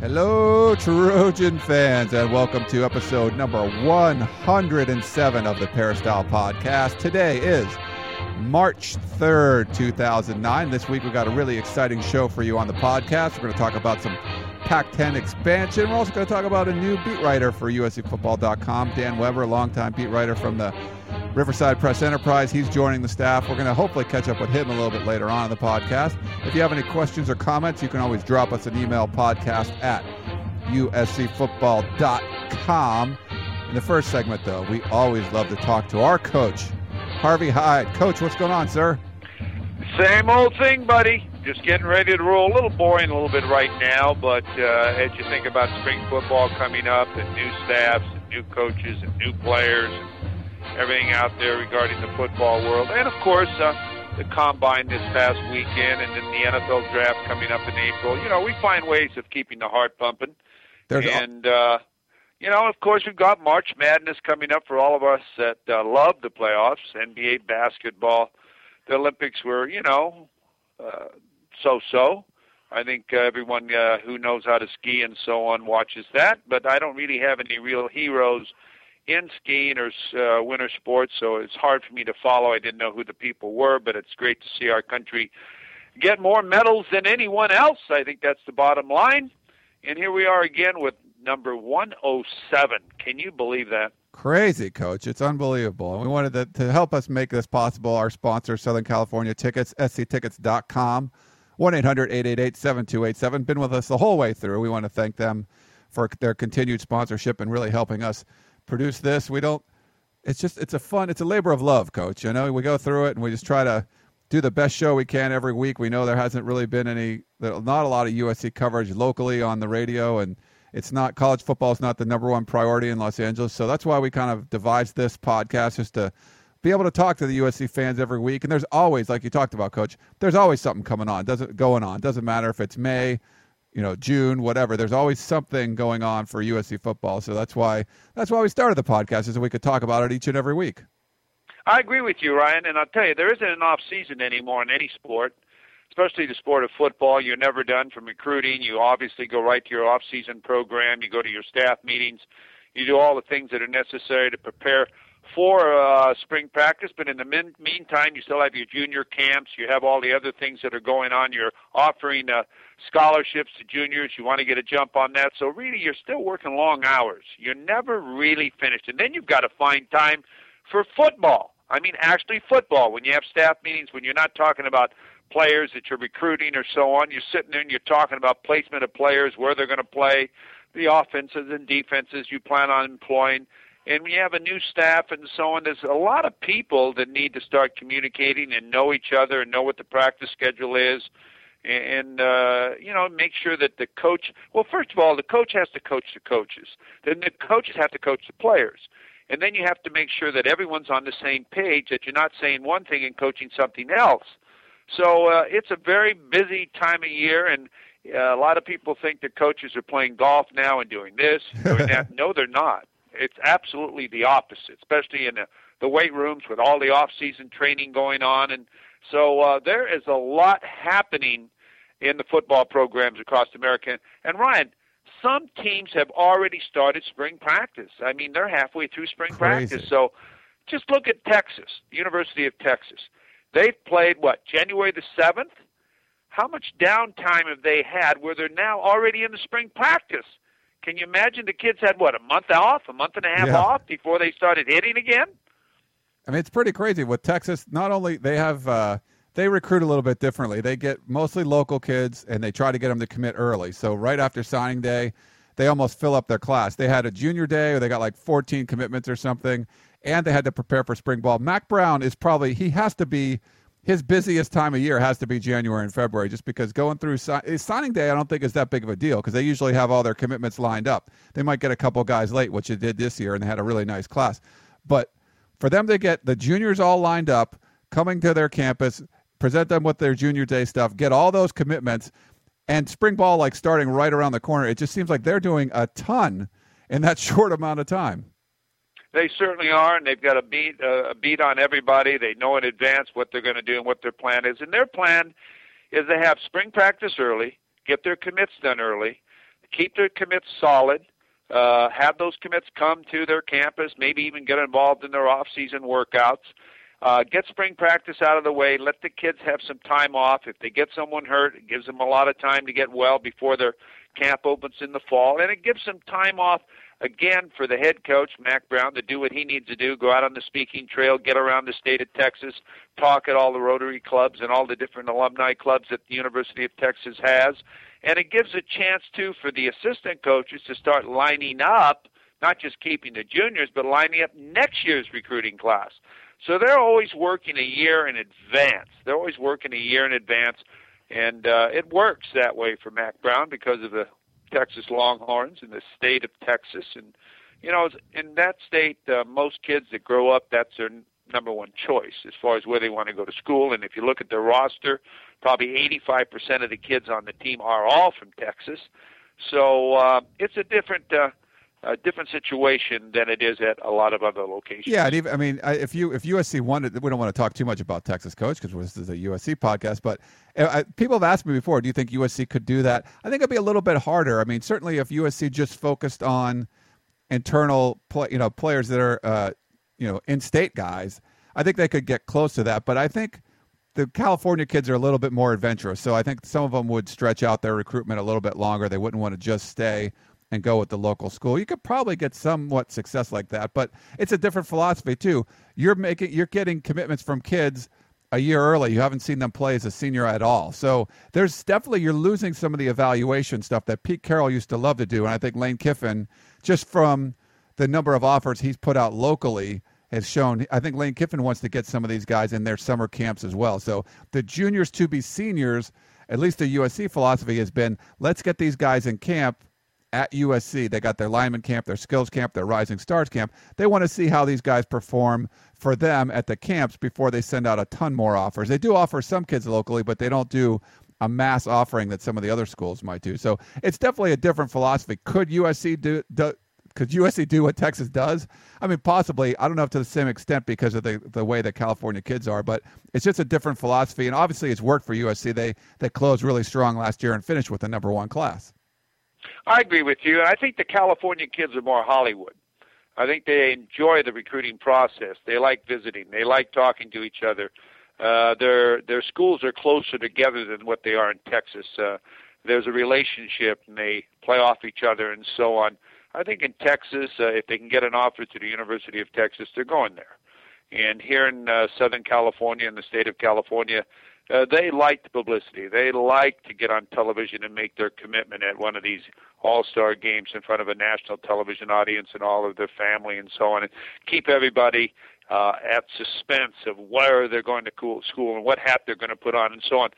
Hello, Trojan fans, and welcome to episode number 107 of the Peristyle Podcast. Today is March 3rd, 2009. This week we've got a really exciting show for you on the podcast. We're going to talk about some Pac 10 expansion. We're also going to talk about a new beat writer for USCFootball.com, Dan Weber, a longtime beat writer from the Riverside Press Enterprise. He's joining the staff. We're going to hopefully catch up with him a little bit later on in the podcast. If you have any questions or comments, you can always drop us an email podcast at uscfootball.com. In the first segment, though, we always love to talk to our coach, Harvey Hyde. Coach, what's going on, sir? Same old thing, buddy. Just getting ready to roll. A little boring a little bit right now, but uh, as you think about spring football coming up and new staffs and new coaches and new players and everything out there regarding the football world. And of course, uh, the combine this past weekend and then the NFL draft coming up in April. You know, we find ways of keeping the heart pumping. There's and, uh, you know, of course, we've got March Madness coming up for all of us that uh, love the playoffs, NBA basketball. The Olympics were, you know, uh, so so. I think uh, everyone uh, who knows how to ski and so on watches that, but I don't really have any real heroes in skiing or uh, winter sports, so it's hard for me to follow. I didn't know who the people were, but it's great to see our country get more medals than anyone else. I think that's the bottom line. And here we are again with number 107. Can you believe that? Crazy, coach. It's unbelievable. And we wanted to, to help us make this possible. Our sponsor, Southern California Tickets, sctickets.com, 1 800 888 7287. Been with us the whole way through. We want to thank them for their continued sponsorship and really helping us produce this. We don't. It's just it's a fun. It's a labor of love, Coach. You know, we go through it and we just try to do the best show we can every week. We know there hasn't really been any, not a lot of USC coverage locally on the radio, and it's not college football is not the number one priority in Los Angeles. So that's why we kind of devised this podcast just to be able to talk to the USC fans every week. And there's always, like you talked about, Coach, there's always something coming on. Doesn't going on. Doesn't matter if it's May, you know, June, whatever. There's always something going on for USC football. So that's why that's why we started the podcast, is so we could talk about it each and every week. I agree with you, Ryan, and I'll tell you, there isn't an off season anymore in any sport, especially the sport of football. You're never done from recruiting. You obviously go right to your off season program. You go to your staff meetings. You do all the things that are necessary to prepare for uh, spring practice, but in the min- meantime, you still have your junior camps. You have all the other things that are going on. You're offering uh, scholarships to juniors. You want to get a jump on that. So really, you're still working long hours. You're never really finished. And then you've got to find time for football. I mean, actually football. When you have staff meetings, when you're not talking about players that you're recruiting or so on, you're sitting there and you're talking about placement of players, where they're going to play, the offenses and defenses you plan on employing and we have a new staff and so on. There's a lot of people that need to start communicating and know each other and know what the practice schedule is, and uh, you know make sure that the coach. Well, first of all, the coach has to coach the coaches. Then the coaches have to coach the players. And then you have to make sure that everyone's on the same page, that you're not saying one thing and coaching something else. So uh, it's a very busy time of year, and uh, a lot of people think that coaches are playing golf now and doing this, doing that. no, they're not. It's absolutely the opposite, especially in the, the weight rooms with all the off-season training going on, and so uh, there is a lot happening in the football programs across America. And Ryan, some teams have already started spring practice. I mean, they're halfway through spring Crazy. practice. So just look at Texas, University of Texas. They've played what January the seventh. How much downtime have they had where they're now already in the spring practice? Can you imagine the kids had what a month off, a month and a half Yeah. off before they started hitting again? I mean, it's pretty crazy with Texas. Not only they have uh, they recruit a little bit differently. They get mostly local kids, and they try to get them to commit early. So right after signing day, they almost fill up their class. They had a junior day, or they got like 14 commitments or something, and they had to prepare for spring ball. Mack Brown is probably he has to be his busiest time of year has to be January and February, just because going through si- eh, signing day, I don't think is that big of a deal because they usually have all their commitments lined up. They might get a couple guys late, which they did this year, and they had a really nice class. But for them to get the juniors all lined up, coming to their campus, present them with their junior day stuff, get all those commitments, and spring ball like starting right around the corner, it just seems like they're doing a ton in that short amount of time. They certainly are, and they've got a beat uh, a beat on everybody. They know in advance what they're going to do and what their plan is. And their plan is to have spring practice early, get their commits done early, keep their commits solid, uh, have those commits come to their campus, maybe even get involved in their off-season workouts. Uh, get spring practice out of the way. Let the kids have some time off. If they get someone hurt, it gives them a lot of time to get well before their camp opens in the fall, and it gives them time off again for the head coach Mack Brown to do what he needs to do go out on the speaking trail get around the state of texas talk at all the rotary clubs and all the different alumni clubs that the university of texas has. And it gives a chance too for the assistant coaches to start lining up not just keeping the juniors but lining up next year's recruiting class. So they're always working a year in advance. They're always working a year in advance. And uh, it works that way for Mack Brown because of the Texas Longhorns in the state of Texas, and you know, in that state, uh, most kids that grow up, that's their number one choice as far as where they want to go to school. And if you look at their roster, probably 85% of the kids on the team are all from Texas. So uh, it's a different. Uh, a different situation than it is at a lot of other locations. Yeah, and even, I mean, if you if USC wanted, we don't want to talk too much about Texas coach because this is a USC podcast. But uh, people have asked me before, do you think USC could do that? I think it'd be a little bit harder. I mean, certainly if USC just focused on internal, play, you know, players that are, uh, you know, in-state guys, I think they could get close to that. But I think the California kids are a little bit more adventurous, so I think some of them would stretch out their recruitment a little bit longer. They wouldn't want to just stay and go with the local school. You could probably get somewhat success like that, but it's a different philosophy too. You're making you're getting commitments from kids a year early. You haven't seen them play as a senior at all. So there's definitely you're losing some of the evaluation stuff that Pete Carroll used to love to do, and I think Lane Kiffin, just from the number of offers he's put out locally, has shown. I think Lane Kiffin wants to get some of these guys in their summer camps as well. So the juniors to be seniors, at least the USC philosophy has been, let's get these guys in camp at USC. They got their lineman camp, their skills camp, their rising stars camp. They want to see how these guys perform for them at the camps before they send out a ton more offers. They do offer some kids locally, but they don't do a mass offering that some of the other schools might do. So it's definitely a different philosophy. Could USC do, do could USC do what Texas does? I mean, possibly. I don't know if to the same extent because of the the way that California kids are, but it's just a different philosophy. And obviously, it's worked for USC. They they closed really strong last year and finished with the number one class. I agree with you. And I think the California kids are more Hollywood. I think they enjoy the recruiting process. They like visiting. They like talking to each other. Uh, their their schools are closer together than what they are in Texas. Uh, there's a relationship, and they play off each other and so on. I think in Texas, uh, if they can get an offer to the University of Texas, they're going there. And here in uh, Southern California, in the state of California, they like the publicity. They like to get on television and make their commitment at one of these all-star games in front of a national television audience and all of their family and so on, and keep everybody uh, at suspense of where they're going to school and what hat they're going to put on and so on.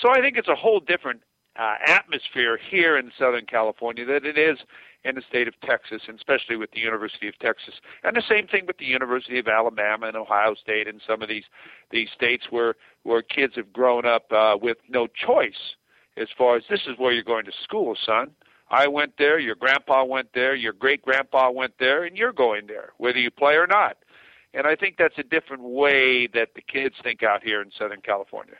So I think it's a whole different uh, atmosphere here in Southern California than it is in the state of Texas, and especially with the University of Texas, and the same thing with the University of Alabama and Ohio State and some of these these states where where kids have grown up uh, with no choice as far as this is where you're going to school, son. I went there, your grandpa went there, your great grandpa went there, and you're going there, whether you play or not. And I think that's a different way that the kids think out here in Southern California.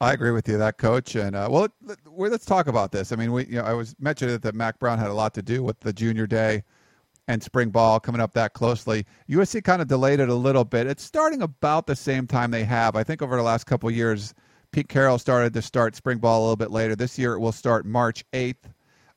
I agree with you, that coach. And uh, well, let, us talk about this. I mean, we, you know, I was mentioned that Mack Brown had a lot to do with the junior day and spring ball coming up that closely. USC kind of delayed it a little bit. It's starting about the same time they have. I think over the last couple years, Pete Carroll started to start spring ball a little bit later. This year it will start March 8th.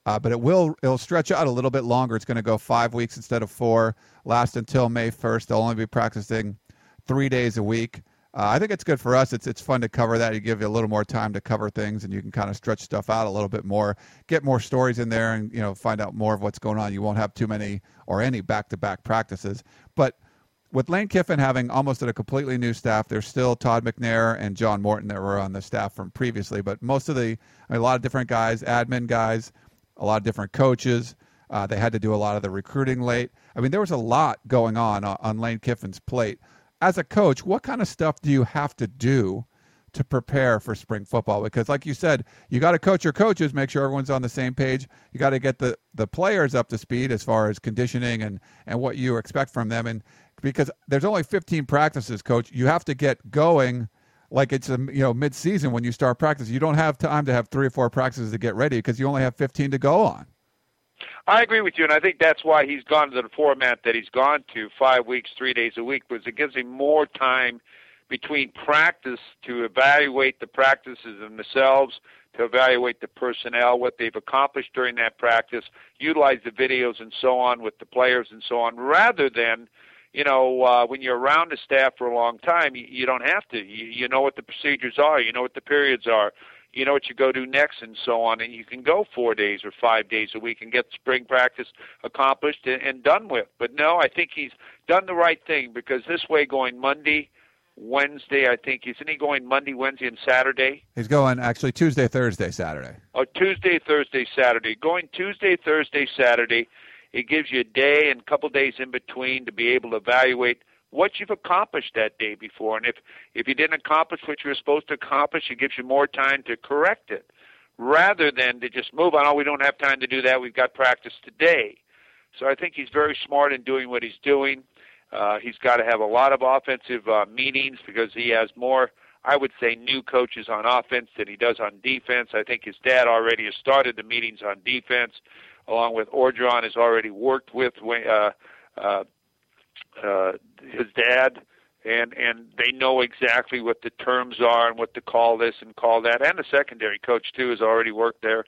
Uh, but it will it'll stretch out a little bit longer. It's going to go five weeks instead of four. Last until May 1st. They'll only be practicing three days a week. Uh, I think it's good for us. It's it's fun to cover that. You give you a little more time to cover things, and you can kind of stretch stuff out a little bit more, get more stories in there, and you know find out more of what's going on. You won't have too many or any back to back practices. But with Lane Kiffin having almost a completely new staff, there's still Todd McNair and John Morton that were on the staff from previously, but most of the a lot of different guys, admin guys, a lot of different coaches. Uh, they had to do a lot of the recruiting late. I mean, there was a lot going on uh, on Lane Kiffin's plate. As a coach, what kind of stuff do you have to do to prepare for spring football? Because like you said you got to coach your coaches make sure everyone's on the same page. You got to get the the players up to speed as far as conditioning and and what you expect from them. And because there's only 15 practices coach you have to get going like it's a you know mid-season when you start practice. You don't have time to have three or four practices to get ready because you only have 15 to go on I agree with you, and I think that's why he's gone to the format that he's gone to five weeks, three days a week, because it gives him more time between practice to evaluate the practices themselves, to evaluate the personnel, what they've accomplished during that practice, utilize the videos and so on with the players and so on, rather than, you know, uh, when you're around the staff for a long time, you, you don't have to. You, you know what the procedures are, you know what the periods are, you know what you go do next and so on, and you can go four days or five days a week and get spring practice accomplished and, and done with. But no, I think he's done the right thing because this way going Monday – Wednesday, I think. Isn't he going Monday, Wednesday, and Saturday? He's going actually Tuesday, Thursday, Saturday. Oh, Tuesday, Thursday, Saturday. Going Tuesday, Thursday, Saturday. It gives you a day and a couple days in between to be able to evaluate what you've accomplished that day before. And if if you didn't accomplish what you were supposed to accomplish, it gives you more time to correct it, rather than to just move on. Oh, we don't have time to do that. We've got practice today. So I think he's very smart in doing what he's doing. Uh, he's got to have a lot of offensive uh, meetings because he has more, I would say, new coaches on offense than he does on defense. I think his dad already has started the meetings on defense, along with Orgeron has already worked with uh, uh, uh, his dad, and and they know exactly what the terms are and what to call this and call that. And the secondary coach too has already worked there.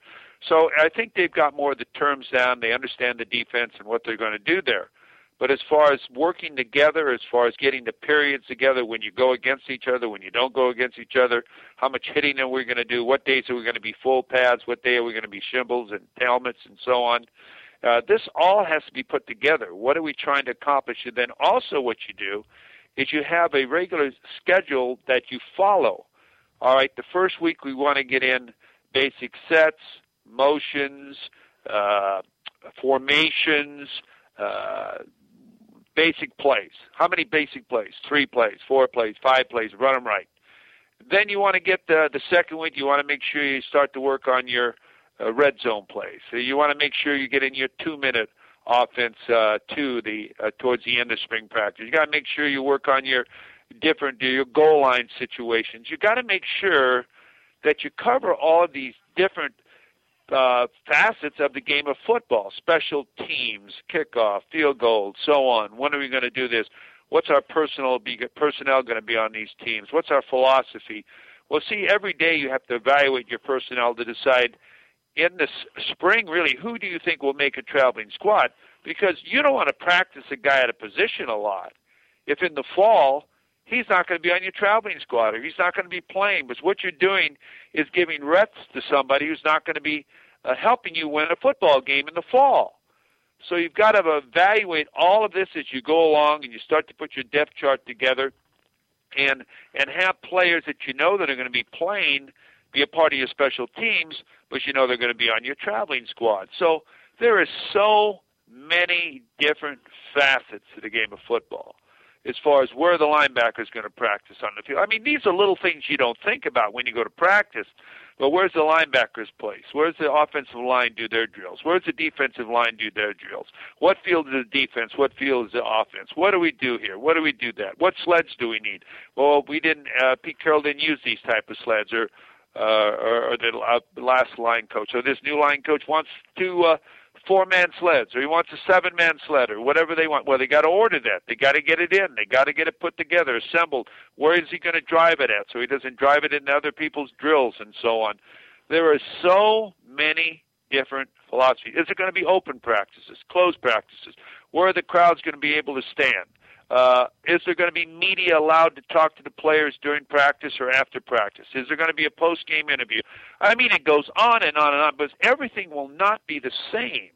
So I think they've got more of the terms down. They understand the defense and what they're going to do there. But as far as working together, as far as getting the periods together, when you go against each other, when you don't go against each other, how much hitting are we going to do? What days are we going to be full pads? What day are we going to be shimbles and helmets and so on? Uh, this all has to be put together. What are we trying to accomplish? And then also, what you do is you have a regular schedule that you follow. All right, the first week we want to get in basic sets, motions, uh, formations. Uh, basic plays. How many basic plays? Three plays, four plays, five plays. Run them right. Then you want to get the the second week. You want to make sure you start to work on your uh, red zone plays. So you want to make sure you get in your two minute offense uh, to the uh, towards the end of spring practice. You got to make sure you work on your different your goal line situations. You got to make sure that you cover all of these different uh, facets of the game of football special teams, kickoff, field goals, so on. When are we going to do this? What's our personal be, personnel going to be on these teams? What's our philosophy? Well, see, every day you have to evaluate your personnel to decide in the spring, really, who do you think will make a traveling squad? Because you don't want to practice a guy at a position a lot. If in the fall he's not going to be on your traveling squad or he's not going to be playing. But what you're doing is giving reps to somebody who's not going to be uh, helping you win a football game in the fall. So you've got to evaluate all of this as you go along and you start to put your depth chart together and and have players that you know that are going to be playing be a part of your special teams, but you know they're going to be on your traveling squad. So there is so many different facets to the game of football as far as where the linebacker is going to practice on the field. I mean, these are little things you don't think about when you go to practice. But where's the linebackers place? Where's the offensive line do their drills? Where's the defensive line do their drills? What field is the defense? What field is the offense? What do we do here? What do we do that? What sleds do we need? Well, we didn't. Uh, Pete Carroll didn't use these type of sleds, or uh, or, or the uh, last line coach. So this new line coach wants to uh, four man sleds or he wants a seven man sled or whatever they want. Well, they got to order that. They got to get it in. They got to get it put together, assembled. Where is he going to drive it at so he doesn't drive it into other people's drills and so on? There are so many different philosophies. Is it going to be open practices, closed practices? Where are the crowds going to be able to stand? Uh, is there going to be media allowed to talk to the players during practice or after practice? Is there going to be a post game interview? I mean, it goes on and on and on, but everything will not be the same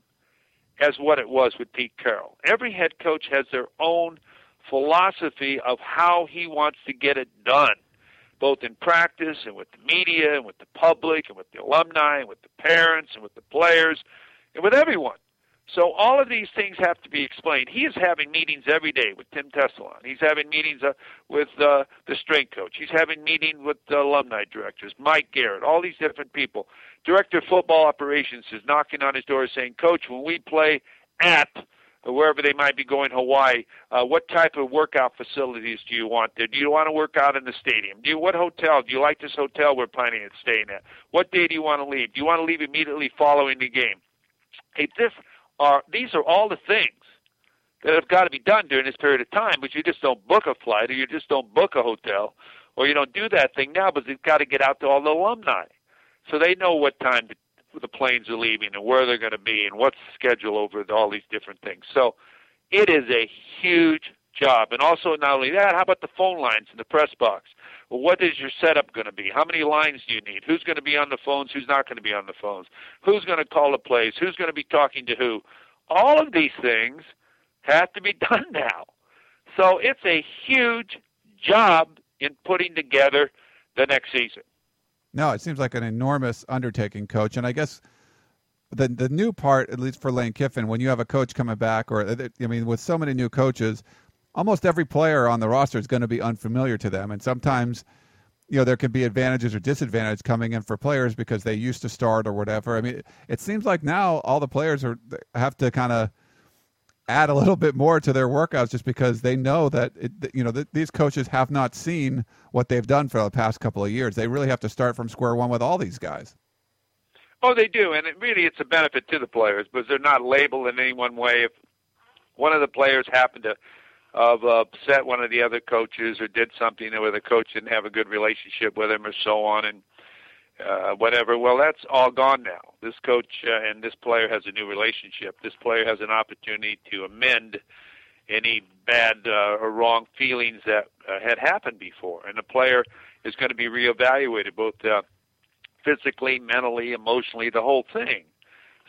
as what it was with Pete Carroll. Every head coach has their own philosophy of how he wants to get it done, both in practice and with the media and with the public and with the alumni and with the parents and with the players and with everyone. So all of these things have to be explained. He is having meetings every day with Tim Tessalone. He's having meetings uh, with uh, the strength coach. He's having meetings with the alumni directors, Mike Garrett, all these different people. Director of football operations is knocking on his door saying, Coach, when we play at wherever they might be going, Hawaii, uh, what type of workout facilities do you want there? Do you want to work out in the stadium? Do you, what hotel? Do you like this hotel we're planning on staying at? What day do you want to leave? Do you want to leave immediately following the game? Hey, this are these are all the things that have got to be done during this period of time, but you just don't book a flight or you just don't book a hotel or you don't do that thing now, but they've got to get out to all the alumni. So they know what time the planes are leaving and where they're going to be and what's the schedule over all these different things. So it is a huge job. And also, not only that, how about the phone lines in the press box? What is your setup going to be? How many lines do you need? Who's going to be on the phones? Who's not going to be on the phones? Who's going to call the plays? Who's going to be talking to who? All of these things have to be done now. So it's a huge job in putting together the next season. No, it seems like an enormous undertaking, coach. And I guess the the new part, at least for Lane Kiffin, when you have a coach coming back, or I mean, with so many new coaches, almost every player on the roster is going to be unfamiliar to them, and sometimes. You know there can be advantages or disadvantages coming in for players because they used to start or whatever. I mean, it seems like now all the players are have to kind of add a little bit more to their workouts just because they know that it, you know th- these coaches have not seen what they've done for the past couple of years. They really have to start from square one with all these guys. Oh, they do, and it really it's a benefit to the players because they're not labeled in any one way. If one of the players happened to have upset one of the other coaches or did something where the coach didn't have a good relationship with him or so on, and uh, whatever. Well, that's all gone now. This coach uh, and this player has a new relationship. This player has an opportunity to amend any bad uh, or wrong feelings that uh, had happened before, and the player is going to be reevaluated both uh, physically, mentally, emotionally, the whole thing.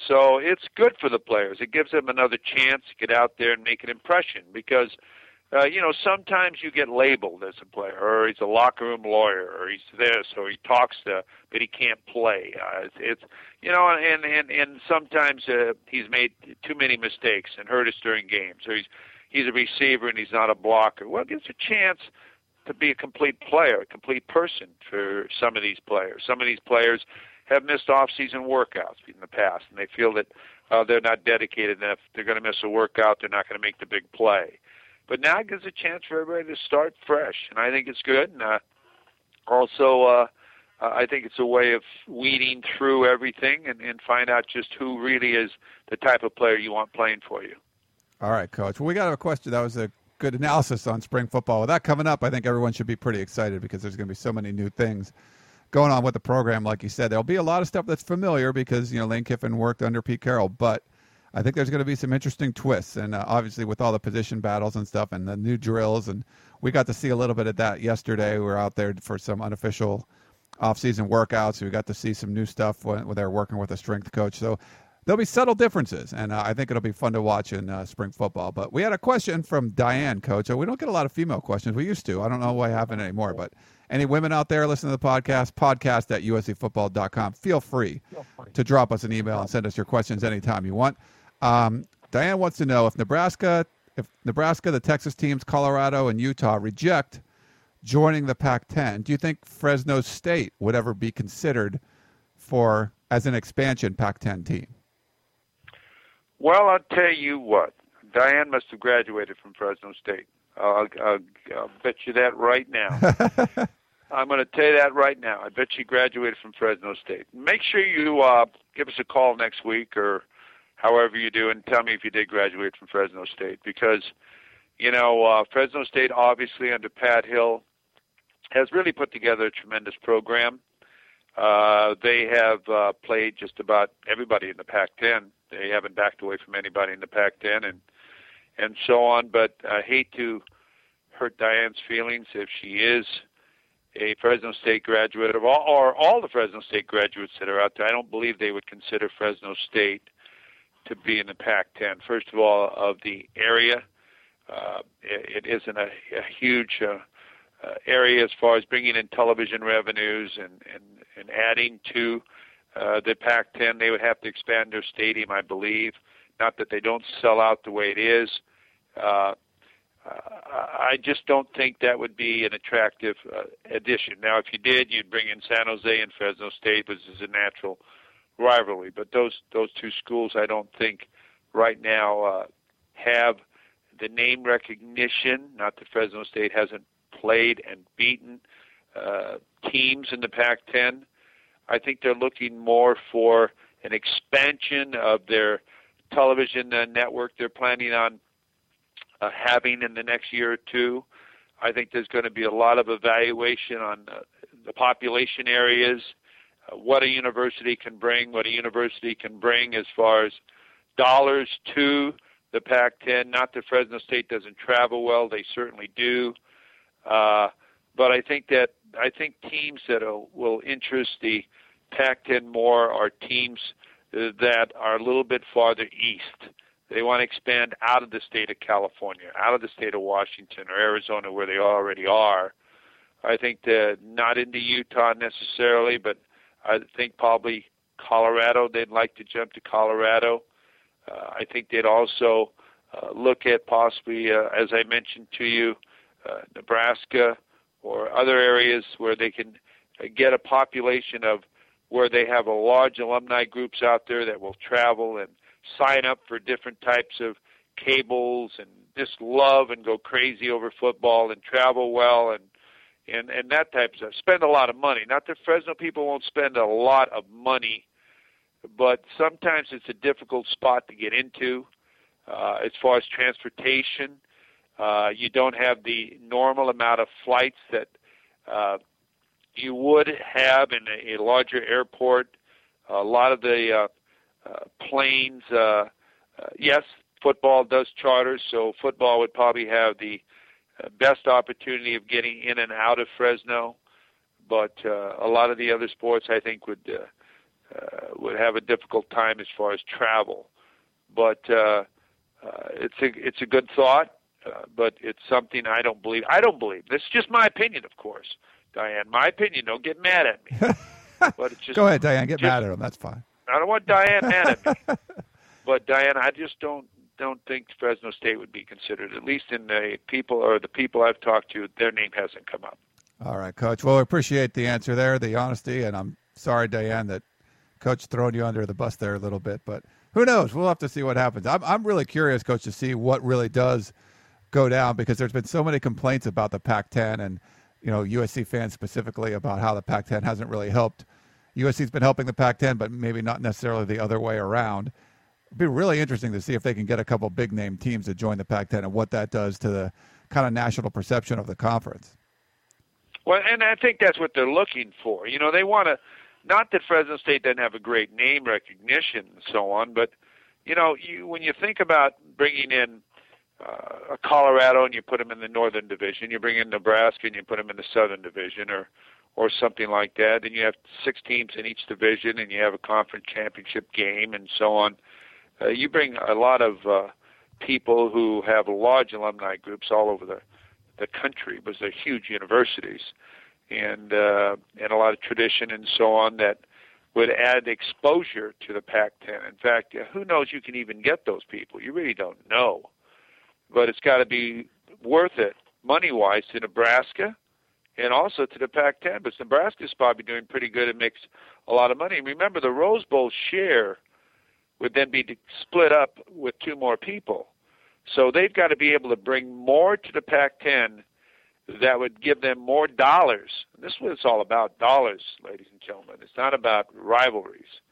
So it's good for the players. It gives them another chance to get out there and make an impression because uh, you know, sometimes you get labeled as a player, or he's a locker room lawyer, or he's this, or he talks to, but he can't play. Uh, it's, it's you know, and and and sometimes uh, he's made too many mistakes and hurt us during games, or he's he's a receiver and he's not a blocker. Well, gives a chance to be a complete player, a complete person for some of these players. Some of these players have missed off-season workouts in the past, and they feel that uh, they're not dedicated enough. They're going to miss a workout. They're not going to make the big play. But now it gives a chance for everybody to start fresh, and I think it's good. And uh, also, uh, I think it's a way of weeding through everything and, and find out just who really is the type of player you want playing for you. All right, Coach. Well, we got a question. That was a good analysis on spring football. With that coming up, I think everyone should be pretty excited because there's going to be so many new things going on with the program. Like you said, there'll be a lot of stuff that's familiar because you know Lane Kiffin worked under Pete Carroll, but I think there's going to be some interesting twists, and uh, obviously with all the position battles and stuff, and the new drills, and we got to see a little bit of that yesterday. We were out there for some unofficial off-season workouts. We got to see some new stuff when, when they're working with a strength coach. So there'll be subtle differences, and uh, I think it'll be fun to watch in uh, spring football. But we had a question from Diane, Coach. We don't get a lot of female questions. We used to. I don't know why haven't anymore. But any women out there listening to the podcast, podcast at uscfootball.com, feel free to drop us an email and send us your questions anytime you want. Um, Diane wants to know if Nebraska, if Nebraska, the Texas teams, Colorado, and Utah reject joining the Pac-10, do you think Fresno State would ever be considered for as an expansion Pac-10 team? Well, I'll tell you what. Diane must have graduated from Fresno State. I'll, I'll, I'll bet you that right now. I'm going to tell you that right now. I bet she graduated from Fresno State. Make sure you uh, give us a call next week or however you do, and tell me if you did graduate from Fresno State because, you know, uh, Fresno State obviously under Pat Hill has really put together a tremendous program. Uh, they have uh, played just about everybody in the Pac-10. They haven't backed away from anybody in the Pac-10, and and so on. But I hate to hurt Diane's feelings if she is a Fresno State graduate of all, or all the Fresno State graduates that are out there. I don't believe they would consider Fresno State to be in the Pac-10. First of all, of the area, Uh, it, it isn't a, a huge uh, uh, area as far as bringing in television revenues and and, and adding to uh, the Pac-10. They would have to expand their stadium, I believe. Not that they don't sell out the way it is. Uh, I just don't think that would be an attractive uh, addition. Now, if you did, you'd bring in San Jose and Fresno State, which is a natural rivalry. But those those two schools, I don't think right now uh, have the name recognition. Not that Fresno State hasn't played and beaten uh, teams in the Pac-10. I think they're looking more for an expansion of their television uh, network. They're planning on uh, having in the next year or two. I think there's going to be a lot of evaluation on uh, the population areas, what a university can bring, what a university can bring as far as dollars to the Pac-10. Not that Fresno State doesn't travel well; they certainly do. Uh, but I think that I think teams that will interest the Pac-10 more are teams uh, that are a little bit farther east. They want to expand out of the state of California, out of the state of Washington or Arizona, where they already are. I think that not into Utah necessarily, but I think probably Colorado. They'd like to jump to Colorado. Uh, I think they'd also uh, look at possibly, uh, as I mentioned to you, uh, Nebraska or other areas where they can uh, get a population of where they have a large alumni groups out there that will travel and sign up for different types of cables and just love and go crazy over football and travel well and and and that type of stuff. Spend a lot of money. Not that Fresno people won't spend a lot of money, but sometimes it's a difficult spot to get into uh, as far as transportation. Uh, you don't have the normal amount of flights that uh, you would have in a, a larger airport. A lot of the uh, uh, planes. Uh, uh, yes, football does charter, so football would probably have the best opportunity of getting in and out of Fresno. But uh, a lot of the other sports, I think, would uh, uh, would have a difficult time as far as travel. But uh, uh, it's a it's a good thought, uh, but it's something I don't believe. I don't believe. This is just my opinion, of course, Diane. My opinion. Don't get mad at me. but it's just, Go ahead, Diane. Get just, mad at him. That's fine. I don't want Diane mad at me, but Diane, I just don't don't think Fresno State would be considered. At least in the people or the people I've talked to, their name hasn't come up. All right, Coach. Well, I appreciate the answer there, the honesty, and I'm sorry, Diane, that Coach thrown you under the bus there a little bit, but who knows? We'll have to see what happens. I'm I'm really curious, Coach, to see what really does go down because there's been so many complaints about the Pac-10 and you know USC fans specifically about how the Pac-10 hasn't really helped USC's been helping the Pac-10, but maybe not necessarily the other way around. It'd be really interesting to see if they can get a couple big name teams to join the Pac-10 and what that does to the kind of national perception of the conference. Well, and I think that's what they're looking for. You know, they want to. Not that Fresno State doesn't have a great name recognition and so on, but you know, you, when you think about bringing in uh, Colorado and you put them in the Northern Division, you bring in Nebraska and you put them in the Southern Division, or or something like that. And you have six teams in each division, and you have a conference championship game, and so on. Uh, you bring a lot of uh, people who have large alumni groups all over the the country, because they're huge universities, and uh, and a lot of tradition and so on that would add exposure to the Pac-10. In fact, who knows? You can even get those people. You really don't know, but it's got to be worth it money-wise to Nebraska and also to the Pac-10. But Nebraska's probably doing pretty good and makes a lot of money. Remember, the Rose Bowl share would then be split up with two more people. So they've got to be able to bring more to the Pac-10 that would give them more dollars. This is what it's all about, dollars, ladies and gentlemen. It's not about rivalries.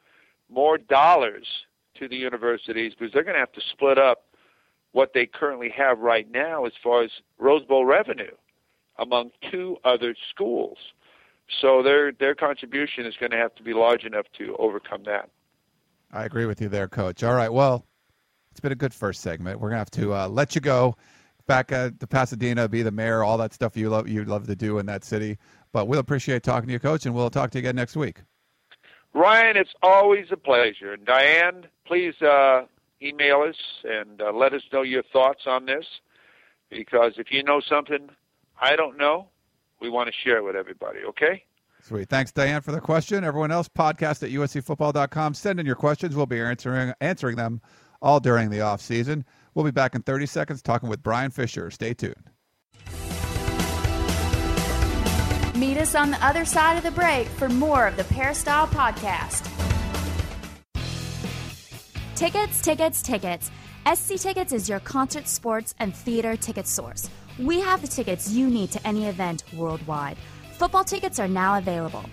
More dollars to the universities because they're going to have to split up what they currently have right now as far as Rose Bowl revenue among two other schools. So their their contribution is going to have to be large enough to overcome that. I agree with you there, Coach. All right, well, it's been a good first segment. We're gonna have to uh, let you go back at to Pasadena, be the mayor, all that stuff you love you love to do in that city. But we'll appreciate talking to you, Coach, and we'll talk to you again next week. Ryan, it's always a pleasure. And Diane, please uh, email us and uh, let us know your thoughts on this. because if you know something I don't know, we want to share it with everybody, okay? Thanks, Diane, for the question. Everyone else, podcast at uscfootball.com. Send in your questions. We'll be answering answering them all during the off season. We'll be back in 30 seconds talking with Brian Fisher. Stay tuned. Meet us on the other side of the break for more of the Peristyle Podcast. Tickets, tickets, tickets. SC Tickets is your concert, sports, and theater ticket source. We have the tickets you need to any event worldwide. Football tickets are now available.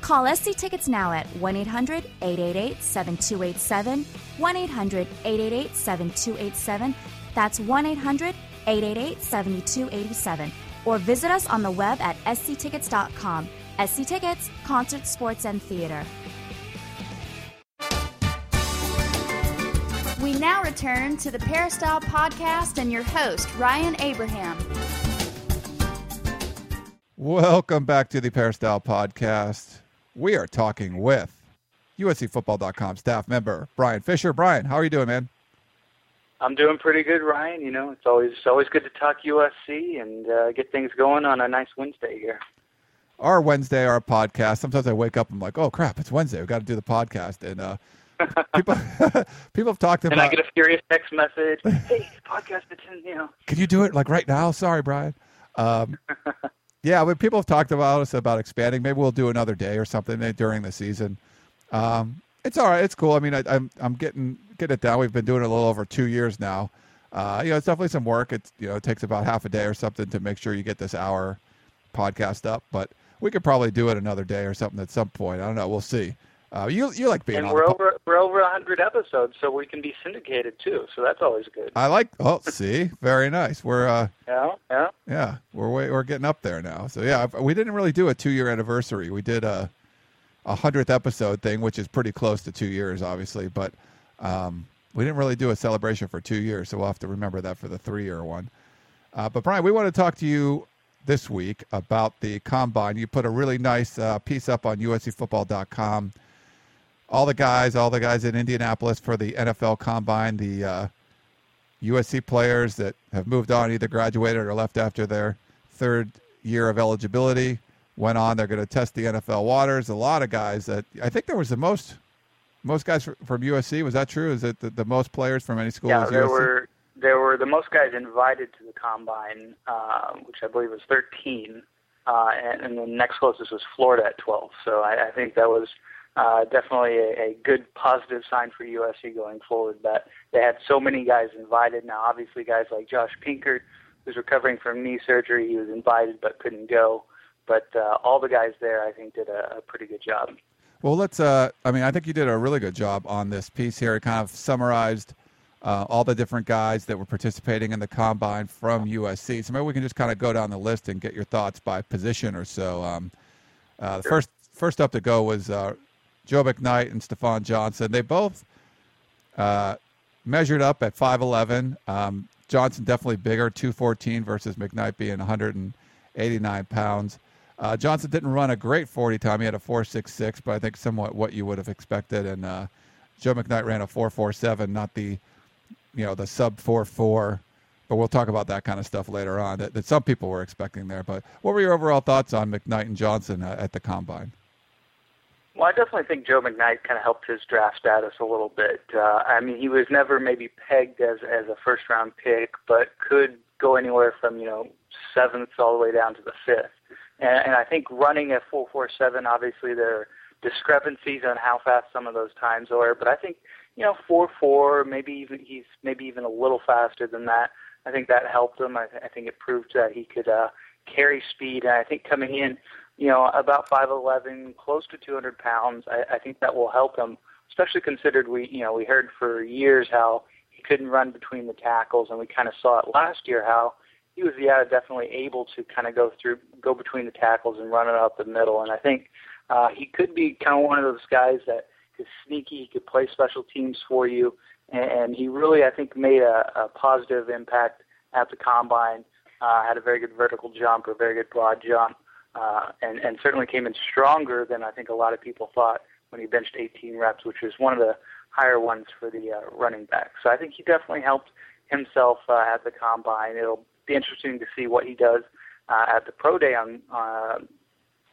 Call SC Tickets now at 1 800 888 7287. 1 800 888 7287. That's 1 800 888 7287. Or visit us on the web at sctickets.com. SC Tickets, concert, sports, and theater. We now return to the Peristyle Podcast and your host, Ryan Abraham. Welcome back to the Peristyle Podcast. We are talking with USCFootball.com staff member Brian Fisher. Brian, how are you doing, man? I'm doing pretty good, Ryan. You know, it's always it's always good to talk USC and uh, get things going on a nice Wednesday here. Our Wednesday, our podcast. Sometimes I wake up, and I'm like, oh crap, it's Wednesday. We've got to do the podcast, and uh, people people have talked about. And I get a furious text message. Hey, podcast it's in, you know. Can you do it like right now? Sorry, Brian. Um, yeah, when people have talked about us about expanding, maybe we'll do another day or something during the season. Um, it's all right. It's cool. I mean, I, I'm I'm getting getting it down. We've been doing it a little over two years now. Uh, you know, it's definitely some work. It's you know, it takes about half a day or something to make sure you get this hour podcast up. But we could probably do it another day or something at some point. I don't know. We'll see. Uh, you you like being and on we're over we're over a hundred episodes, so we can be syndicated too. So that's always good. I like. Oh, see, very nice. We're uh, yeah, yeah, yeah. We're way, we're getting up there now. So yeah, we didn't really do a two year anniversary. We did a a hundredth episode thing, which is pretty close to two years, obviously. But um, we didn't really do a celebration for two years, so we'll have to remember that for the three year one. Uh, but Brian, we want to talk to you this week about the combine. You put a really nice uh, piece up on USCFootball.com all the guys, all the guys in Indianapolis for the NFL Combine, the uh, USC players that have moved on, either graduated or left after their third year of eligibility, went on. They're going to test the NFL waters. A lot of guys that I think there was the most most guys from USC. Was that true? Is it the, the most players from any school? Yeah, there USC? were there were the most guys invited to the combine, uh, which I believe was 13, uh, and, and the next closest was Florida at 12. So I, I think that was uh, definitely a, a good positive sign for USC going forward that they had so many guys invited. Now, obviously, guys like Josh Pinkard, who's recovering from knee surgery, he was invited but couldn't go. But uh, all the guys there, I think, did a, a pretty good job. Well, let's. Uh, I mean, I think you did a really good job on this piece here. It kind of summarized uh, all the different guys that were participating in the combine from USC. So maybe we can just kind of go down the list and get your thoughts by position or so. Um, uh, the first first up to go was uh, Joe McKnight and Stafon Johnson. They both uh, measured up at 5'11. Um, Johnson definitely bigger, 214 versus McKnight being 189 pounds. Uh, Johnson didn't run a great 40 time. He had a 4.66, but I think somewhat what you would have expected. And uh, Joe McKnight ran a 4.47, not the you know the sub 4.4. But we'll talk about that kind of stuff later on that, that some people were expecting there. But what were your overall thoughts on McKnight and Johnson uh, at the combine? Well, I definitely think Joe McKnight kind of helped his draft status a little bit. Uh, I mean, he was never maybe pegged as as a first round pick, but could go anywhere from you know seventh all the way down to the fifth. And, and I think running at four four seven, obviously there are discrepancies on how fast some of those times are, but I think you know four four, maybe even he's maybe even a little faster than that. I think that helped him. I, th- I think it proved that he could uh, carry speed, and I think coming in you know, about 5'11", close to 200 pounds. I, I think that will help him, especially considered we, you know, we heard for years how he couldn't run between the tackles, and we kind of saw it last year how he was, yeah, definitely able to kind of go through, go between the tackles and run it up the middle. And I think uh, he could be kind of one of those guys that is sneaky. He could play special teams for you, and, he really, I think, made a, a positive impact at the combine. Uh, had a very good vertical jump, a very good broad jump uh, and, and certainly came in stronger than I think a lot of people thought when he benched 18 reps, which is one of the higher ones for the uh, running back. So I think he definitely helped himself uh, at the combine. It'll be interesting to see what he does uh, at the pro day on uh,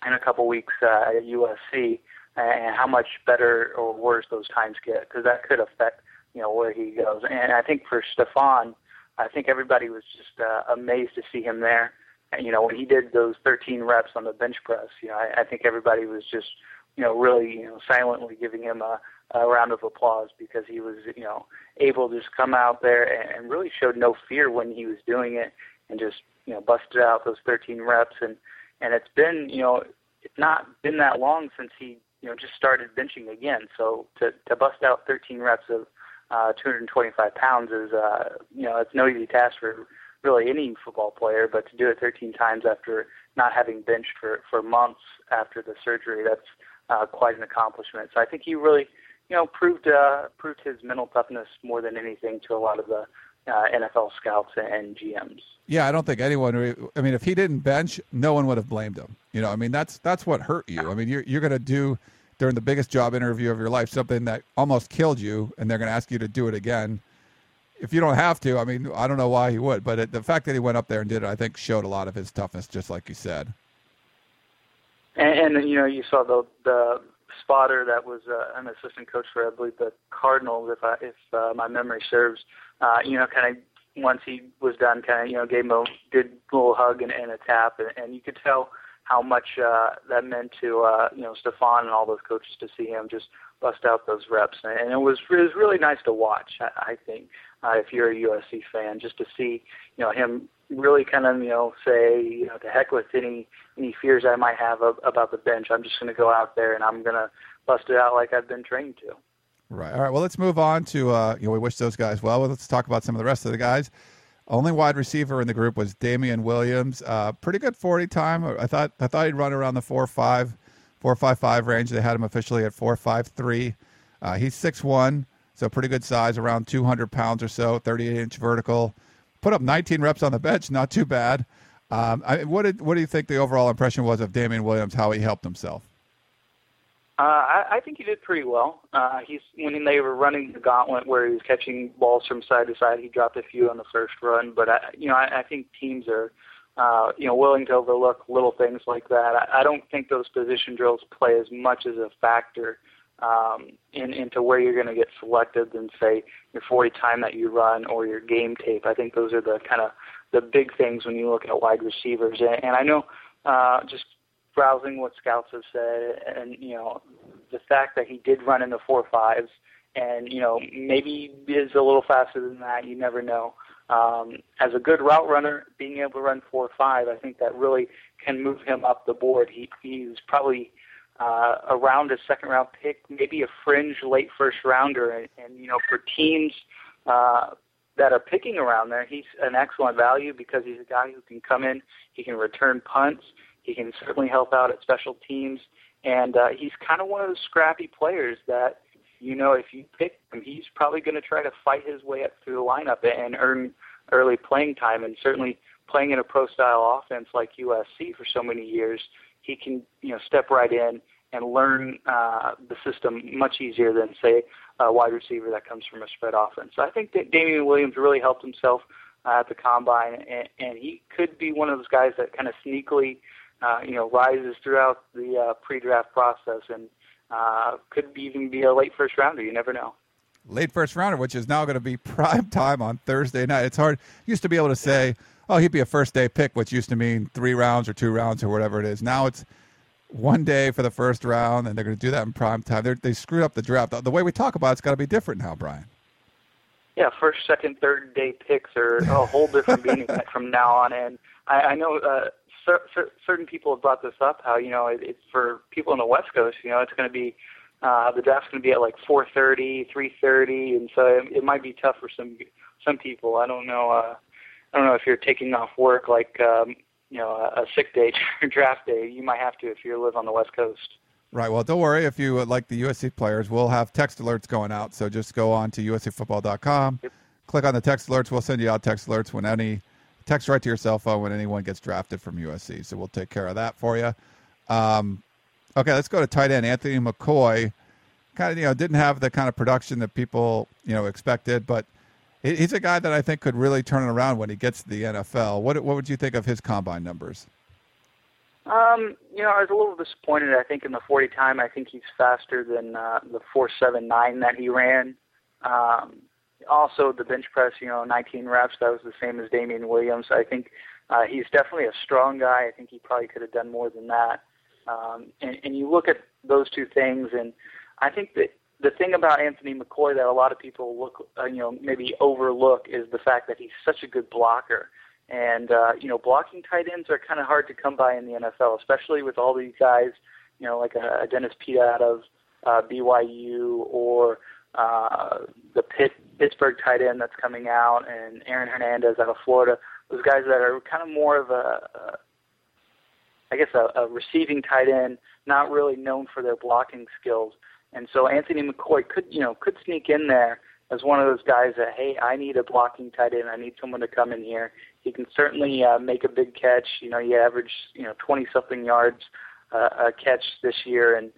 in a couple weeks uh, at USC and how much better or worse those times get because that could affect you know where he goes. And I think for Stafon, I think everybody was just uh, amazed to see him there. You know when he did those 13 reps on the bench press, you know I, I think everybody was just you know really you know silently giving him a, a round of applause because he was you know able to just come out there and, and really showed no fear when he was doing it and just you know busted out those 13 reps and and it's been you know it's not been that long since he you know just started benching again. So to to bust out 13 reps of uh, 225 pounds is uh, you know it's no easy task for really any football player, but to do it 13 times after not having benched for for months after the surgery, that's uh, quite an accomplishment. So I think he really you know proved uh, proved his mental toughness more than anything to a lot of the uh, NFL scouts and GMs. Yeah, I don't think anyone. I mean, if he didn't bench, no one would have blamed him. You know, I mean, that's that's what hurt you. I mean, you're you're going to do during the biggest job interview of your life something that almost killed you, and they're going to ask you to do it again. If you don't have to, I mean, I don't know why he would, but it, the fact that he went up there and did it, I think, showed a lot of his toughness, just like you said. And, and you know, you saw the the spotter that was uh, an assistant coach for, I believe, the Cardinals, if I, if uh, my memory serves. Uh, you know, kind of once he was done, kind of you know gave him a good little hug and, and a tap, and, and you could tell how much uh, that meant to uh, you know Stafon and all those coaches to see him just bust out those reps, and it was it was really nice to watch. I, I think uh, if you're a USC fan, just to see you know him really kind of you know say you know to heck with any any fears I might have of, about the bench. I'm just going to go out there and I'm going to bust it out like I've been trained to. Right. All right. Well, let's move on to uh, you know we wish those guys well. Let's talk about some of the rest of the guys. Only wide receiver in the group was Damian Williams. Uh, pretty good forty time. I thought I thought he'd run around the four five, four five five range. They had him officially at four five three. Uh, he's six one, so pretty good size, around two hundred pounds or so, thirty eight inch vertical. Put up nineteen reps on the bench, not too bad. Um, I, what did what do you think the overall impression was of Damian Williams? How he helped himself? Uh, I, I think he did pretty well. Uh, he's when they were running the gauntlet where he was catching balls from side to side. He dropped a few on the first run, but I, you know I, I think teams are uh, you know willing to overlook little things like that. I, I don't think those position drills play as much as a factor um, in, into where you're going to get selected than say your 40 time that you run or your game tape. I think those are the kind of the big things when you look at wide receivers. And, and I know uh, just browsing what scouts have said, and you know, the fact that he did run in the four fives, and you know, maybe is a little faster than that. You never know. Um, as a good route runner, being able to run four or five, I think that really can move him up the board. He he's probably uh, around a second round pick, maybe a fringe late first rounder, and, and you know, for teams. Uh, that are picking around there, he's an excellent value because he's a guy who can come in, he can return punts, he can certainly help out at special teams, and uh, he's kind of one of those scrappy players that you know if you pick him, he's probably going to try to fight his way up through the lineup and earn early playing time. And certainly playing in a pro style offense like USC for so many years, he can you know step right in and learn uh, the system much easier than say a wide receiver that comes from a spread offense. So I think that Damian Williams really helped himself uh, at the combine, and, and he could be one of those guys that kind of sneakily uh, you know, rises throughout the uh, pre-draft process and uh, could even be a late first rounder. You never know. Late first rounder, which is now going to be prime time on Thursday night. It's hard. Used to be able to say, "Oh, he'd be a first day pick," which used to mean three rounds or two rounds or whatever it is. Now it's one day for the first round, and they're going to do that in prime time. They're, they screwed up the draft. The way we talk about it's got to be different now, Brian. Yeah, first, second, third day picks are a whole different meaning from now on. And I, I know uh, cer- cer- certain people have brought this up. How you know it, it's for people on the West Coast. You know, it's going to be uh, the draft's going to be at like 4:30, 3:30, and so it, it might be tough for some some people. I don't know. Uh, I don't know if you're taking off work like um, you know a, a sick day or draft day. You might have to if you live on the West Coast. Right. Well, don't worry. If you like the USC players, we'll have text alerts going out. So just go on to uscfootball.com, yep. click on the text alerts. We'll send you out text alerts when any text right to your cell phone when anyone gets drafted from USC. So we'll take care of that for you. Um, okay, let's go to tight end Anthony McCoy. Kind of, you know, didn't have the kind of production that people you know expected, but he's a guy that I think could really turn it around when he gets to the NFL. What what would you think of his combine numbers? Um, you know, I was a little disappointed. I think in the 40 time, I think he's faster than uh, the 4.79 that he ran. Um, also, the bench press, you know, 19 reps. That was the same as Damian Williams. I think uh, he's definitely a strong guy. I think he probably could have done more than that. Um, and, and you look at those two things, and I think that the thing about Anthony McCoy that a lot of people look, uh, you know, maybe overlook is the fact that he's such a good blocker. And uh, you know, blocking tight ends are kind of hard to come by in the NFL, especially with all these guys, you know, like a, a Dennis Pitta out of uh, BYU or uh, the Pitt, Pittsburgh tight end that's coming out, and Aaron Hernandez out of Florida. Those guys that are kind of more of a, a I guess, a, a receiving tight end, not really known for their blocking skills. And so Anthony McCoy could, you know, could sneak in there as one of those guys that, hey, I need a blocking tight end. I need someone to come in here. He can certainly uh, make a big catch. You know, he averaged, you know, 20 something yards uh, a catch this year, and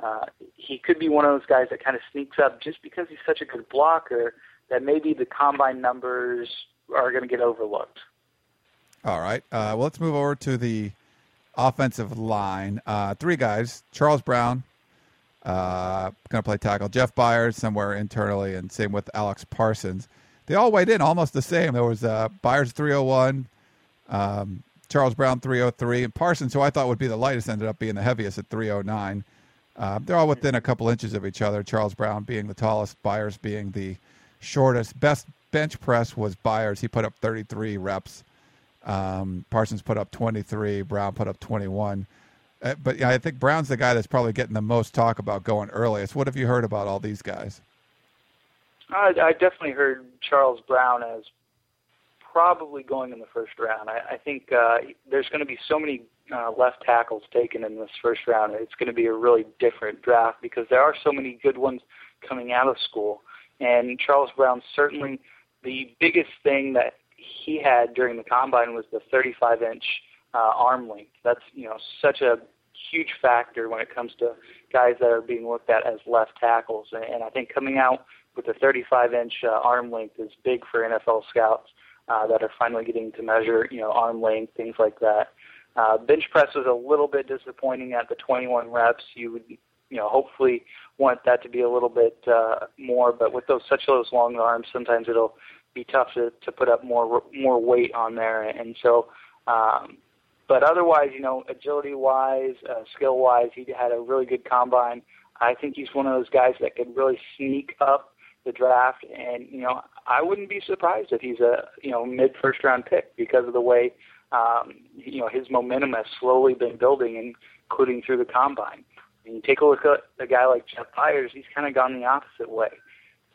uh, he could be one of those guys that kind of sneaks up just because he's such a good blocker that maybe the combine numbers are going to get overlooked. All right. Uh, well, let's move over to the offensive line. Uh, three guys: Charles Brown, uh, going to play tackle. Jeff Byers somewhere internally, and same with Alex Parsons. They all weighed in almost the same. There was uh, Byers 301, um, Charles Brown 303, and Parsons, who I thought would be the lightest, ended up being the heaviest at 309. Uh, they're all within a couple inches of each other. Charles Brown being the tallest, Byers being the shortest. Best bench press was Byers. He put up 33 reps. Um, Parsons put up 23. Brown put up 21. Uh, but yeah, I think Brown's the guy that's probably getting the most talk about going earliest. What have you heard about all these guys? I, I definitely heard Charles Brown as probably going in the first round. I, I think uh, there's going to be so many uh, left tackles taken in this first round. It's going to be a really different draft because there are so many good ones coming out of school. And Charles Brown certainly the biggest thing that he had during the combine was the 35 inch uh, arm length. That's you know such a huge factor when it comes to guys that are being looked at as left tackles. And I think coming out with a 35 inch uh, arm length is big for NFL scouts uh, that are finally getting to measure you know arm length, things like that. Uh, bench press was a little bit disappointing at the 21 reps. You would you know hopefully want that to be a little bit uh, more, but with those such those long arms, sometimes it'll be tough to, to put up more more weight on there, and so. Um, but otherwise, you know, agility wise, uh, skill wise, he had a really good combine. I think he's one of those guys that could really sneak up the draft, and you know, I wouldn't be surprised if he's a you know mid first round pick because of the way um, you know his momentum has slowly been building, including through the combine. And you take a look at a guy like Jeff Byers; he's kind of gone the opposite way.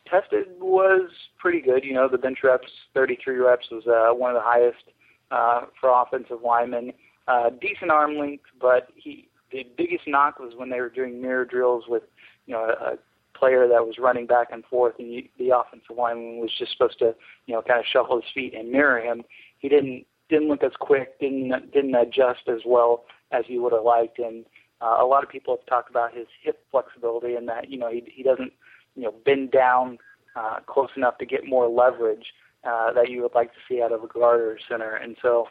Tested was pretty good. You know, the bench reps, 33 reps, was uh, one of the highest uh, for offensive linemen. Uh, decent arm length, but he the biggest knock was when they were doing mirror drills with you know a, a player that was running back and forth, and you, the offensive lineman was just supposed to you know kind of shuffle his feet and mirror him. He didn't didn't look as quick, didn't didn't adjust as well as he would have liked, and uh, a lot of people have talked about his hip flexibility and that you know he he doesn't you know bend down uh, close enough to get more leverage uh, that you would like to see out of a guard or center. And so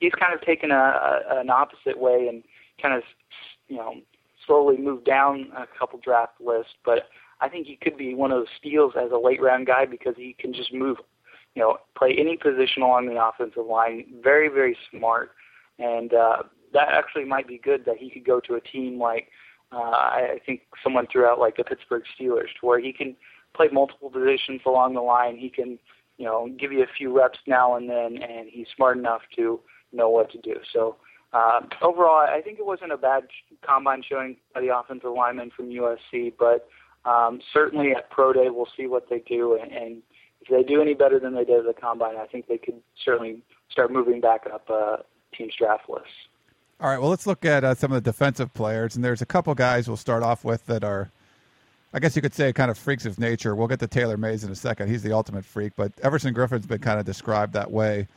he's kind of taken a, a, an opposite way and kind of, you know, slowly moved down a couple draft lists. But I think he could be one of those steals as a late round guy because he can just move, you know, play any position along the offensive line. Very, very smart. And uh, that actually might be good that he could go to a team like, uh, I think someone threw out like the Pittsburgh Steelers, to where he can play multiple positions along the line. He can you know, give you a few reps now and then, and he's smart enough to know what to do. So uh, overall, I think it wasn't a bad combine showing by the offensive lineman from USC, but um, certainly at pro day we'll see what they do, and, and if they do any better than they did at the combine, I think they could certainly start moving back up uh, team's draft lists. All right, well, let's look at uh, some of the defensive players, and there's a couple guys we'll start off with that are I guess you could say kind of freaks of nature. We'll get to Taylor Mays in a second. He's the ultimate freak, but Everson Griffen's been kind of described that way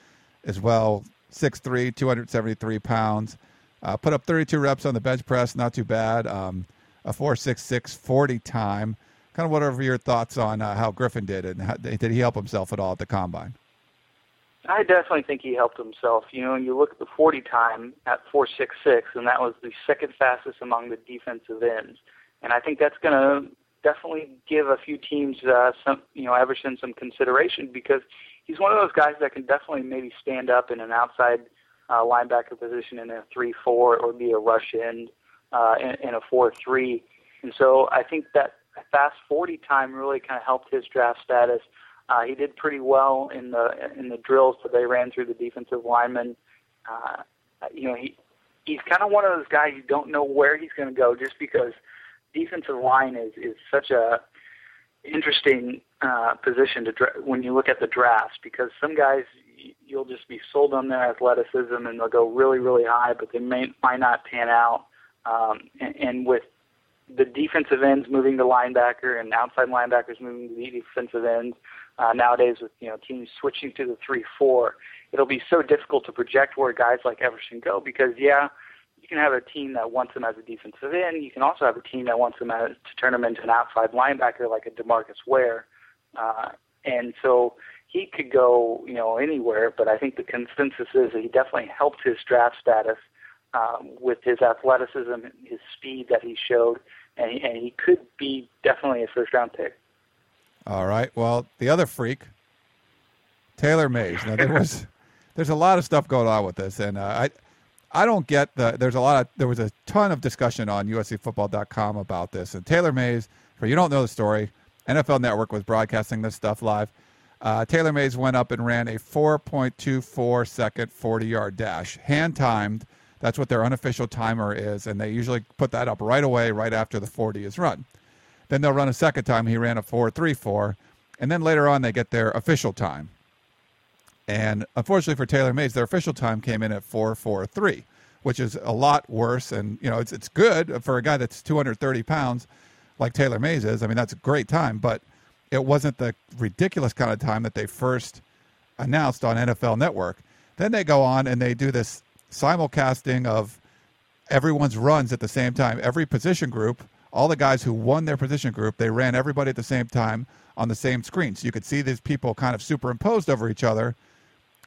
as well. 6'3", 273 pounds. Uh, put up 32 reps on the bench press, not too bad. Um, a 4.66 40 time. Kind of whatever your thoughts on uh, how Griffen did and how, did he help himself at all at the combine? I definitely think he helped himself. You know, you look at the 40 time at 4.66, and that was the second fastest among the defensive ends. And I think that's going to definitely give a few teams uh, some, you know, Everson some consideration because he's one of those guys that can definitely maybe stand up in an outside uh, linebacker position in a 3-4 or be a rush end uh, in, in a 4-3. And so I think that fast 40 time really kind of helped his draft status. Uh, he did pretty well in the in the drills that they ran through the defensive linemen. Uh, you know, he he's kind of one of those guys you don't know where he's going to go just because defensive line is is such a interesting uh, position to dra- when you look at the drafts because some guys you'll just be sold on their athleticism and they'll go really really high, but they may might not pan out. Um, and, and with the defensive ends moving to linebacker and outside linebackers moving to the defensive ends, uh, nowadays with you know teams switching to the three four, it'll be so difficult to project where guys like Everson go because yeah, you can have a team that wants him as a defensive end. You can also have a team that wants him as, to turn him into an outside linebacker like a DeMarcus Ware, uh, and so he could go you know anywhere. But I think the consensus is that he definitely helped his draft status um, with his athleticism, his speed that he showed, and he, and he could be definitely a first round pick. All right. Well, the other freak, Taylor Mays. Now there was, there's a lot of stuff going on with this, and uh, I, I don't get the. There's a lot of. There was a ton of discussion on USCFootball.com about this, and Taylor Mays. For you don't know the story, NFL Network was broadcasting this stuff live. Uh, Taylor Mays went up and ran a 4.24 second 40 yard dash, hand timed. That's what their unofficial timer is, and they usually put that up right away, right after the 40 is run. Then they'll run a second time. He ran a 4.34, and then later on they get their official time. And unfortunately for Taylor Mays, their official time came in at 4.43, which is a lot worse. And you know, it's it's good for a guy that's 230 pounds, like Taylor Mays is. I mean, that's a great time, but it wasn't the ridiculous kind of time that they first announced on NFL Network. Then they go on and they do this simulcasting of everyone's runs at the same time, every position group all the guys who won their position group, they ran everybody at the same time on the same screen. So you could see these people kind of superimposed over each other,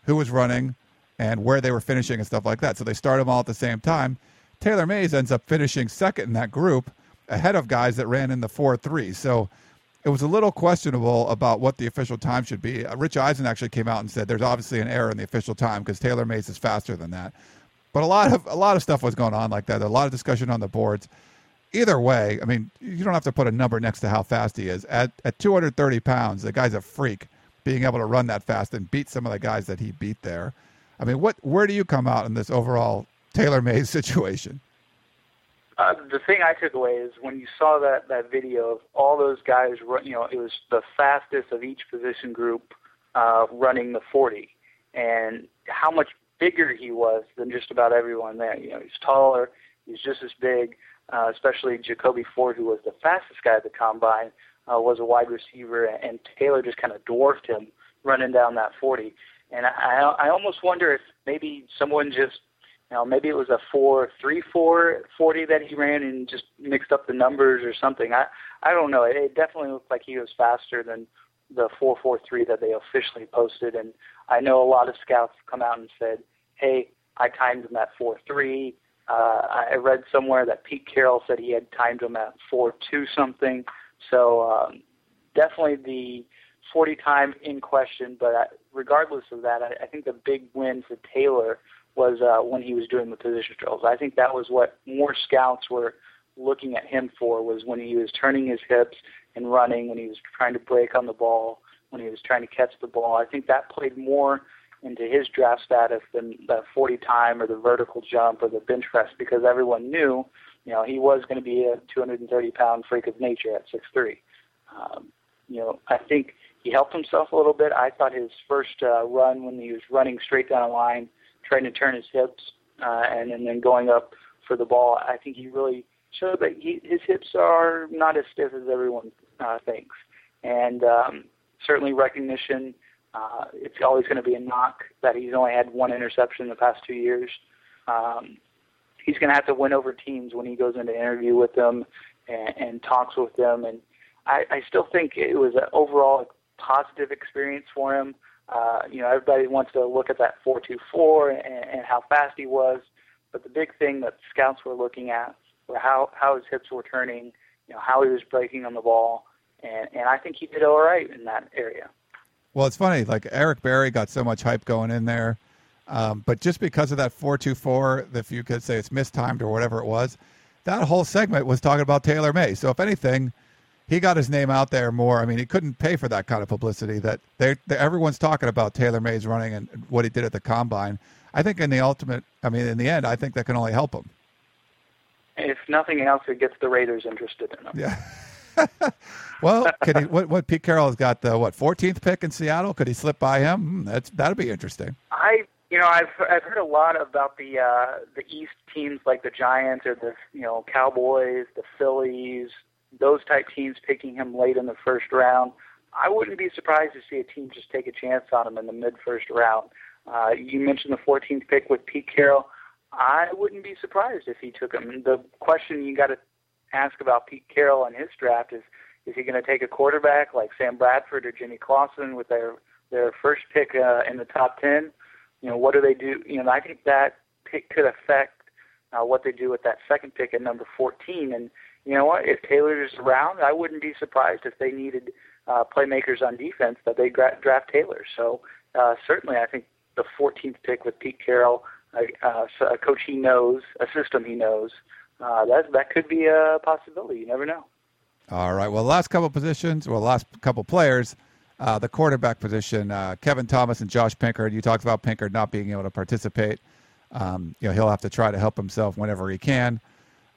who was running and where they were finishing and stuff like that. So they start them all at the same time. Taylor Mays ends up finishing second in that group ahead of guys that ran in the 4 3. So it was a little questionable about what the official time should be. Uh, Rich Eisen actually came out and said there's obviously an error in the official time because Taylor Mays is faster than that. But a lot of a lot of stuff was going on like that. A lot of discussion on the boards either way, I mean, you don't have to put a number next to how fast he is. At at 230 pounds, the guy's a freak. Being able to run that fast and beat some of the guys that he beat there. I mean, what where do you come out in this overall Taylor Mays situation? Uh, the thing I took away is when you saw that that video of all those guys, you know, it was the fastest of each position group uh, running the 40, and how much bigger he was than just about everyone there. You know, he's taller, he's just as big, uh, especially Jacoby Ford, who was the fastest guy at the combine, uh, was a wide receiver, and Taylor just kind of dwarfed him running down that 40. And I, I almost wonder if maybe someone just, you know, maybe it was a four three four forty that he ran and just mixed up the numbers or something. I I don't know. It, it definitely looked like he was faster than the four four three that they officially posted. And I know a lot of scouts come out and said, "Hey, I timed him at four three. Uh, I read somewhere that Pete Carroll said he had timed him at four two something. So um, definitely the 40 time in question. But I, regardless of that, I, I think the big win for Taylor was uh, when he was doing the position drills. I think that was what more scouts were looking at him for was when he was turning his hips and running, when he was trying to break on the ball, when he was trying to catch the ball. I think that played more into his draft status than the 40 time or the vertical jump or the bench press because everyone knew, you know, he was going to be a 230 pound freak of nature at 6'3. Um, you know, I think he helped himself a little bit. I thought his first uh, run when he was running straight down a line, trying to turn his hips uh, and, and then going up for the ball, I think he really showed that he, his hips are not as stiff as everyone uh, thinks. And um, certainly recognition uh, it's always going to be a knock that he's only had one interception in the past two years. Um, he's going to have to win over teams when he goes into interview with them and, and talks with them. And I, I still think it was an overall positive experience for him. Uh, you know, everybody wants to look at that 4.24 and, and how fast he was, but the big thing that scouts were looking at were how how his hips were turning, you know, how he was breaking on the ball, and and I think he did all right in that area. Well, it's funny. Like Eric Berry got so much hype going in there, um, but just because of that four two four, if you could say it's mistimed or whatever it was, that whole segment was talking about Taylor May. So if anything, he got his name out there more. I mean, he couldn't pay for that kind of publicity. That they, everyone's talking about Taylor May's running and what he did at the combine. I think in the ultimate, I mean, in the end, I think that can only help him. If nothing else, it gets the Raiders interested in him. Yeah. well, can he? What? What? Pete Carroll has got the what? 14th pick in Seattle. Could he slip by him? Hmm, that's that'd be interesting. I, you know, I've I've heard a lot about the uh, the East teams like the Giants or the you know Cowboys, the Phillies, those type teams picking him late in the first round. I wouldn't be surprised to see a team just take a chance on him in the mid first round. Uh, you mentioned the 14th pick with Pete Carroll. I wouldn't be surprised if he took him. The question you got to ask about Pete Carroll and his draft is: Is he going to take a quarterback like Sam Bradford or Jimmy Clausen with their their first pick uh, in the top 10? You know, what do they do? You know, I think that pick could affect uh, what they do with that second pick at number 14. And you know what? If Taylor is around, I wouldn't be surprised if they needed uh, playmakers on defense that they draft Taylor. So uh, certainly, I think the 14th pick with Pete Carroll, uh, a coach he knows, a system he knows, uh, that that could be a possibility. You never know. All right. Well, last couple positions, well, last couple players, uh, the quarterback position, uh, Kevin Thomas and Josh Pinkard. You talked about Pinkard not being able to participate. Um, you know, he'll have to try to help himself whenever he can.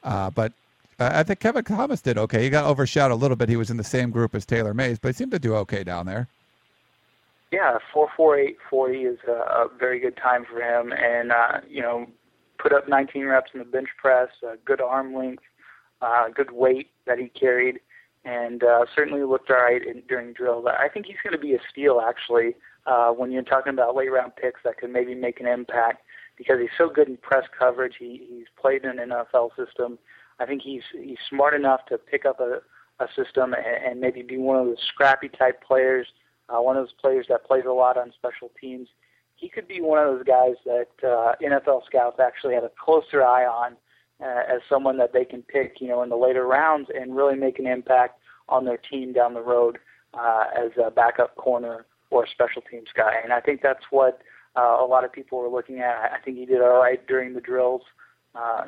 Uh, but I think Kevin Thomas did okay. He got overshadowed a little bit. He was in the same group as Taylor Mays, but he seemed to do okay down there. Yeah, four four eight forty is a, a very good time for him, and uh, you know, put up 19 reps in the bench press, uh, good arm length, uh, good weight that he carried, and uh, certainly looked all right in, during drills. I think he's going to be a steal actually uh, when you're talking about late round picks that could maybe make an impact because he's so good in press coverage. He, he's played in an NFL system. I think he's he's smart enough to pick up a, a system and, and maybe be one of those scrappy type players uh, one of those players that plays a lot on special teams. He could be one of those guys that uh, NFL scouts actually have a closer eye on uh, as someone that they can pick, you know, in the later rounds and really make an impact on their team down the road uh, as a backup corner or a special teams guy. And I think that's what uh, a lot of people are looking at. I think he did all right during the drills. Uh,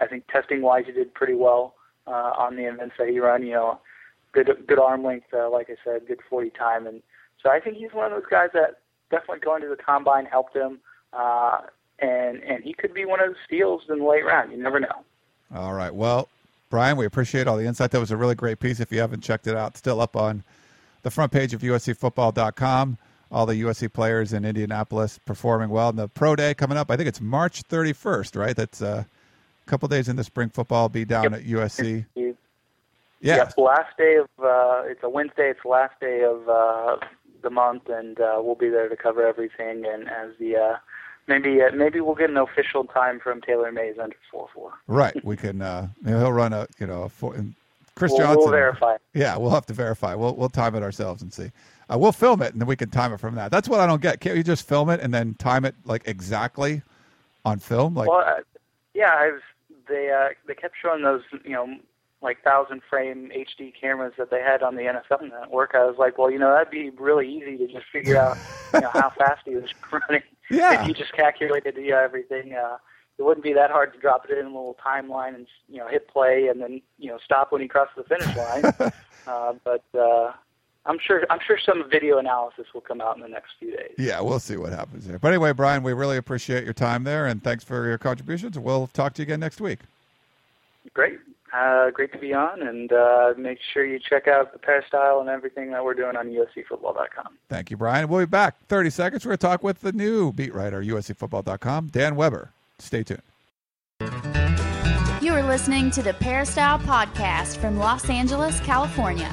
I think testing wise, he did pretty well uh, on the events that he run. You know, good good arm length, uh, like I said, good 40 time, and so I think he's one of those guys that definitely going to the combine helped him, uh, and and he could be one of the steals in the late round. You never know. All right. Well, Brian, we appreciate all the insight. That was a really great piece. If you haven't checked it out, still up on the front page of USCFootball.com. All the USC players in Indianapolis performing well. And the pro day coming up, I think it's March 31st, right? That's uh, a couple days into spring football. Be down yep. at USC. Yeah. Yep, last day of uh, it's a Wednesday. It's the last day of uh, the month, and uh, we'll be there to cover everything. And as the uh, maybe uh, maybe we'll get an official time from Taylor Mays under four four. Right, we can. Uh, he'll run a you know a four, Chris we'll, Johnson. We'll verify. Yeah, we'll have to verify. We'll we'll time it ourselves and see. Uh, we'll film it and then we can time it from that. That's what I don't get. Can't you just film it and then time it like exactly on film? Like, well, uh, yeah, I was. They uh, they kept showing those you know like thousand frame HD cameras that they had on the NFL network. I was like, well, you know, that'd be really easy to just figure out, you know, how fast he was running. Yeah. If you just calculated you know, everything, uh, it wouldn't be that hard to drop it in a little timeline and you know hit play and then you know stop when he crosses the finish line. uh, but uh, I'm sure I'm sure some video analysis will come out in the next few days. Yeah, we'll see what happens there. But anyway, Brian, we really appreciate your time there and thanks for your contributions. We'll talk to you again next week. Great. Uh, great to be on, and uh, make sure you check out the peristyle and everything that we're doing on USCFootball.com. Thank you, Brian. We'll be back 30 seconds. We're going to talk with the new beat writer, USCFootball.com, Dan Weber. Stay tuned. You are listening to the Peristyle Podcast from Los Angeles, California.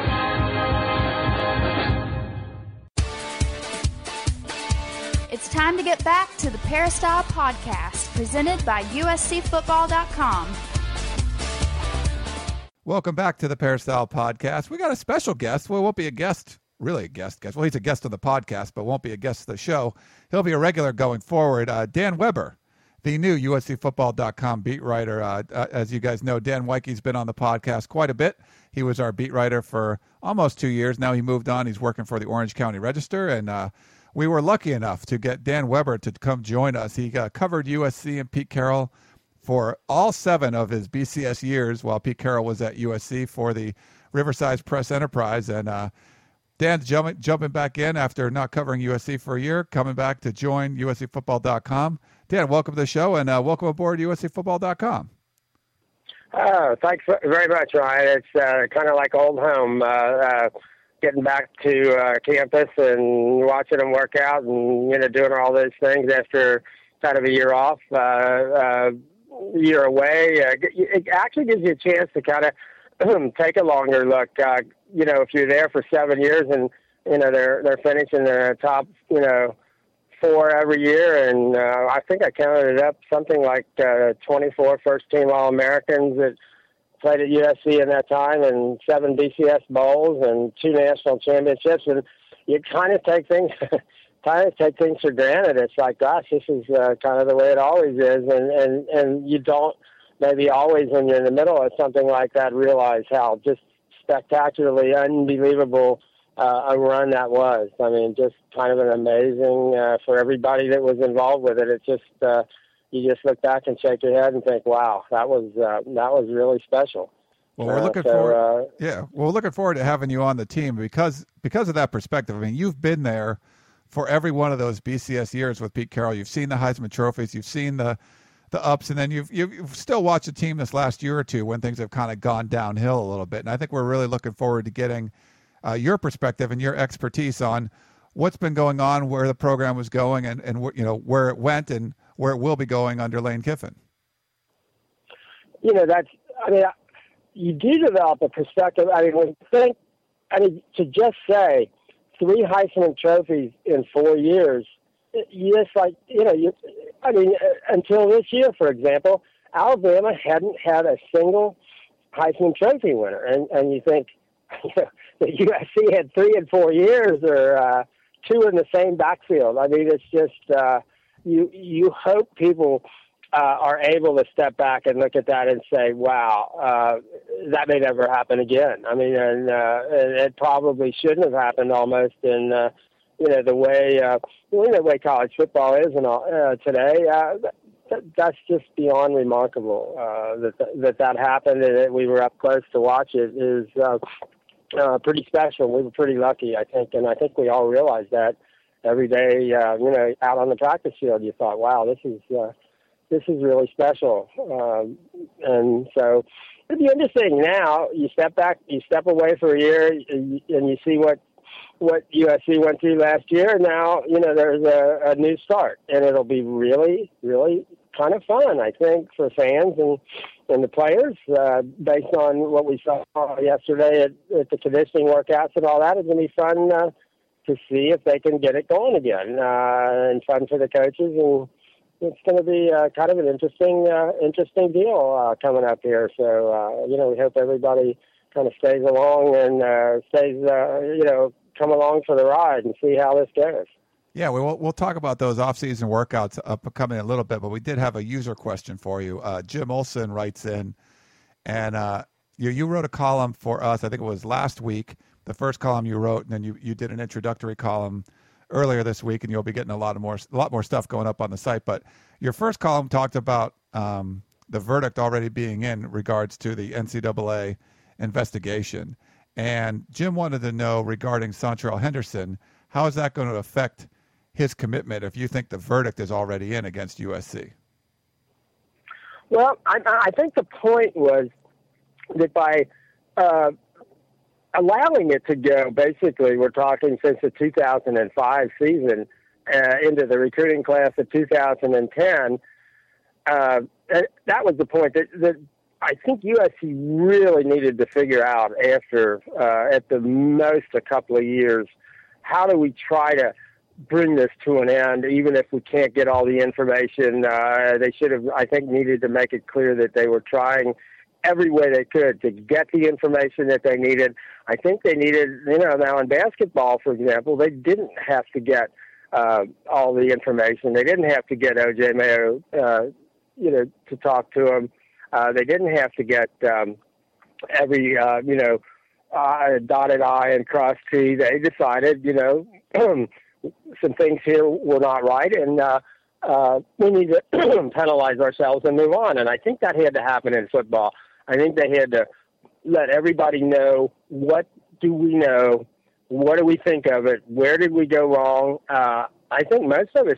It's time to get back to the Peristyle Podcast, presented by USCFootball.com. Welcome back to the Peristyle Podcast. We got a special guest. Well, won't be a guest, really a guest guest. Well, he's a guest of the podcast, but won't be a guest of the show. He'll be a regular going forward. Uh, Dan Weber, the new USCFootball.com beat writer. Uh, uh, as you guys know, Dan Weike's been on the podcast quite a bit. He was our beat writer for almost two years. Now he moved on. He's working for the Orange County Register, and uh, we were lucky enough to get Dan Weber to come join us. He uh, covered USC and Pete Carroll for all seven of his BCS years while Pete Carroll was at USC for the Riverside Press Enterprise. And uh, Dan's jumping, jumping back in after not covering USC for a year, coming back to join USCFootball.com. Dan, welcome to the show and uh, welcome aboard USCFootball.com. Oh, thanks very much, Ryan. It's uh, kind of like old home. Uh, uh, getting back to uh, campus and watching them work out and you know doing all those things after kind of a year off, uh, uh, year away. Uh, it actually gives you a chance to kind of take a longer look. Uh, you know, if you're there for seven years and you know they're they're finishing the top you know four every year, and uh, I think I counted it up something like uh, 24 first team All Americans that played at USC in that time, and seven BCS bowls and two national championships, and you kind of take things. kind of take things for granted. It's like, gosh, this is uh, kind of the way it always is, and and and you don't maybe always when you're in the middle of something like that realize how just spectacularly unbelievable uh, a run that was. I mean, just kind of an amazing uh, for everybody that was involved with it. It just uh, you just look back and shake your head and think, wow, that was uh, that was really special. Well, we're looking uh, so, forward. Uh, yeah, well, we're looking forward to having you on the team because because of that perspective. I mean, you've been there for every one of those BCS years with Pete Carroll. You've seen the Heisman trophies. You've seen the the ups, and then you've you've, you've still watched the team this last year or two when things have kind of gone downhill a little bit. And I think we're really looking forward to getting uh, your perspective and your expertise on what's been going on, where the program was going, and and you know where it went and where it will be going under Lane Kiffin? You know, that's, I mean, you do develop a perspective. I mean, when you think, I mean, to just say three Heisman trophies in four years, just like, you know, you, I mean, uh, until this year, for example, Alabama hadn't had a single Heisman Trophy winner, and and you think, you know, the USC had three in four years, or uh, two in the same backfield. I mean, it's just uh, you you hope people uh, are able to step back and look at that and say, "Wow, uh, that may never happen again." I mean, and, uh, it probably shouldn't have happened almost in uh, you know the way uh, the way college football is and all, uh, today. Uh, that, that's just beyond remarkable uh, that that that happened and that we were up close to watch it is uh, uh, pretty special. We were pretty lucky, I think, and I think we all realize that every day, uh, you know, out on the practice field, you thought, wow, this is uh, this is really special. Um, and so it'd be interesting now. You step back, you step away for a year, and you see what what USC went through last year. Now, you know, there's a, a new start, and it'll be really, really kind of fun, I think, for fans and and the players, uh, based on what we saw yesterday at, at the conditioning workouts and all that. It's going to be fun. Uh, to see if they can get it going again uh, and fun for the coaches. And it's going to be uh, kind of an interesting, uh, interesting deal uh, coming up here. So uh, you know, we hope everybody kind of stays along and uh, stays, uh, you know, come along for the ride and see how this goes. Yeah, we'll we'll talk about those off-season workouts coming in a little bit, but we did have a user question for you. Uh, Jim Olson writes in, and uh, you you wrote a column for us. I think it was last week the first column you wrote, and then you, you did an introductory column earlier this week, and you'll be getting a lot of more a lot more stuff going up on the site. But your first column talked about um, the verdict already being in regards to the NCAA investigation, and Jim wanted to know regarding Seantrel Henderson, how is that going to affect his commitment if you think the verdict is already in against USC? Well, I, I think the point was that by uh, allowing it to go. Basically, we're talking since the 2005 season uh, into the recruiting class of 2010. Uh, that was the point that, that I think USC really needed to figure out after, uh, at the most, a couple of years, how do we try to bring this to an end, even if we can't get all the information. Uh, they should have, I think, needed to make it clear that they were trying every way they could to get the information that they needed. I think they needed, you know, now in basketball, for example, they didn't have to get uh, all the information. They didn't have to get OJ Mayo, uh, you know, to talk to him. Uh, they didn't have to get um, every, uh, you know, uh, dotted I and crossed T. They decided, you know, some things here were not right, and uh, uh, we need to penalize ourselves and move on. And I think that had to happen in football. I think they had to let everybody know what do we know, what do we think of it, where did we go wrong. Uh, I think most of us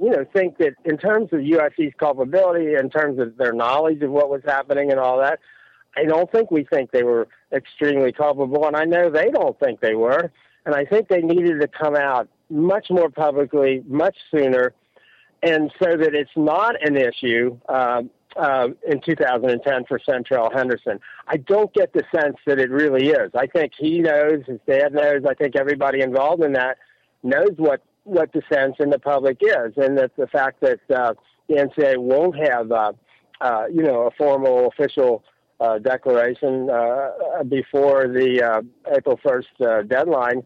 you know, think that in terms of USC's culpability, in terms of their knowledge of what was happening and all that, I don't think we think they were extremely culpable, and I know they don't think they were. And I think they needed to come out much more publicly, much sooner, and so that it's not an issue uh, uh, in 2010 for Seantrel Henderson. I don't get the sense that it really is. I think he knows, his dad knows. I think everybody involved in that knows what what the sense in the public is, and that the fact that uh, the NCAA won't have, uh, uh, you know, a formal official uh, declaration uh, before the uh, April 1st uh, deadline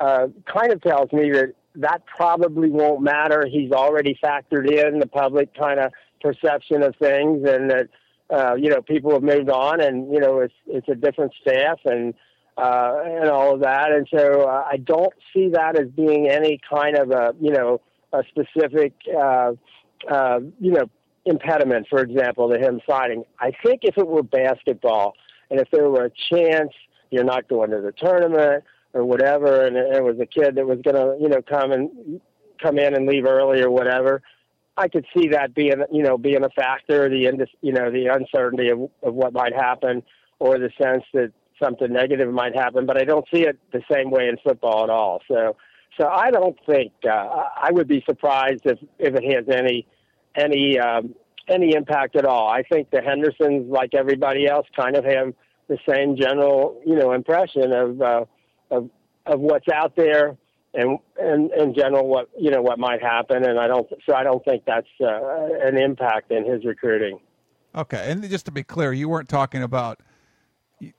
uh, kind of tells me that that probably won't matter. He's already factored in the public kind of perception of things, and that uh, you know people have moved on, and you know it's it's a different staff, and uh, and all of that. And so uh, I don't see that as being any kind of a, you know, a specific, uh, uh, you know, impediment, for example, to him signing. I think if it were basketball and if there were a chance you're not going to the tournament or whatever, and it was a kid that was going to, you know, come and come in and leave early or whatever, I could see that being, you know, being a factor, the, you know, the uncertainty of, of what might happen or the sense that something negative might happen, but I don't see it the same way in football at all. So, so I don't think uh, I would be surprised if if it has any any um, any impact at all. I think the Hendersons, like everybody else, kind of have the same general you know impression of uh, of of what's out there and and in general what you know what might happen. And I don't so I don't think that's uh, an impact in his recruiting. Okay, and just to be clear, you weren't talking about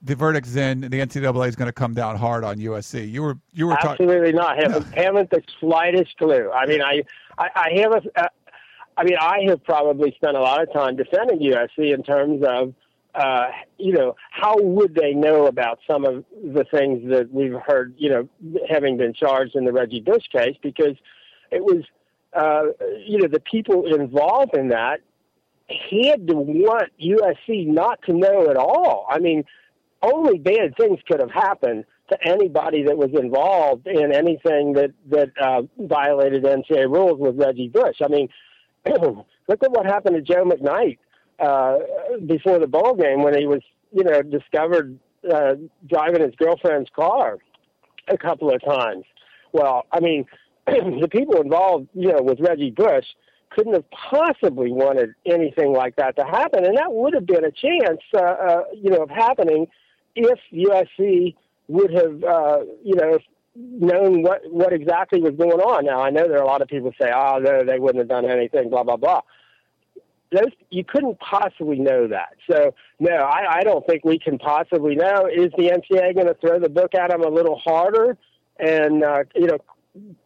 the verdict's in. The NCAA is going to come down hard on USC. You were you were absolutely not. Haven't no. haven't the slightest clue. I mean, I I, I have a. Uh, I mean, I have probably spent a lot of time defending USC in terms of, uh, you know, how would they know about some of the things that we've heard, you know, having been charged in the Reggie Bush case? Because it was, uh, you know, the people involved in that had to want USC not to know at all. I mean, only bad things could have happened to anybody that was involved in anything that that uh, violated NCAA rules with Reggie Bush. I mean, look at what happened to Joe McKnight uh, before the bowl game when he was, you know, discovered uh, driving his girlfriend's car a couple of times. Well, I mean, the people involved, you know, with Reggie Bush couldn't have possibly wanted anything like that to happen, and that would have been a chance, uh, uh, you know, of happening if USC would have, uh, you know, known what what exactly was going on. Now I know there are a lot of people say, "Oh, no, they wouldn't have done anything," blah blah blah. Those you couldn't possibly know that. So no, I, I don't think we can possibly know. Is the NCAA going to throw the book at them a little harder and uh, you know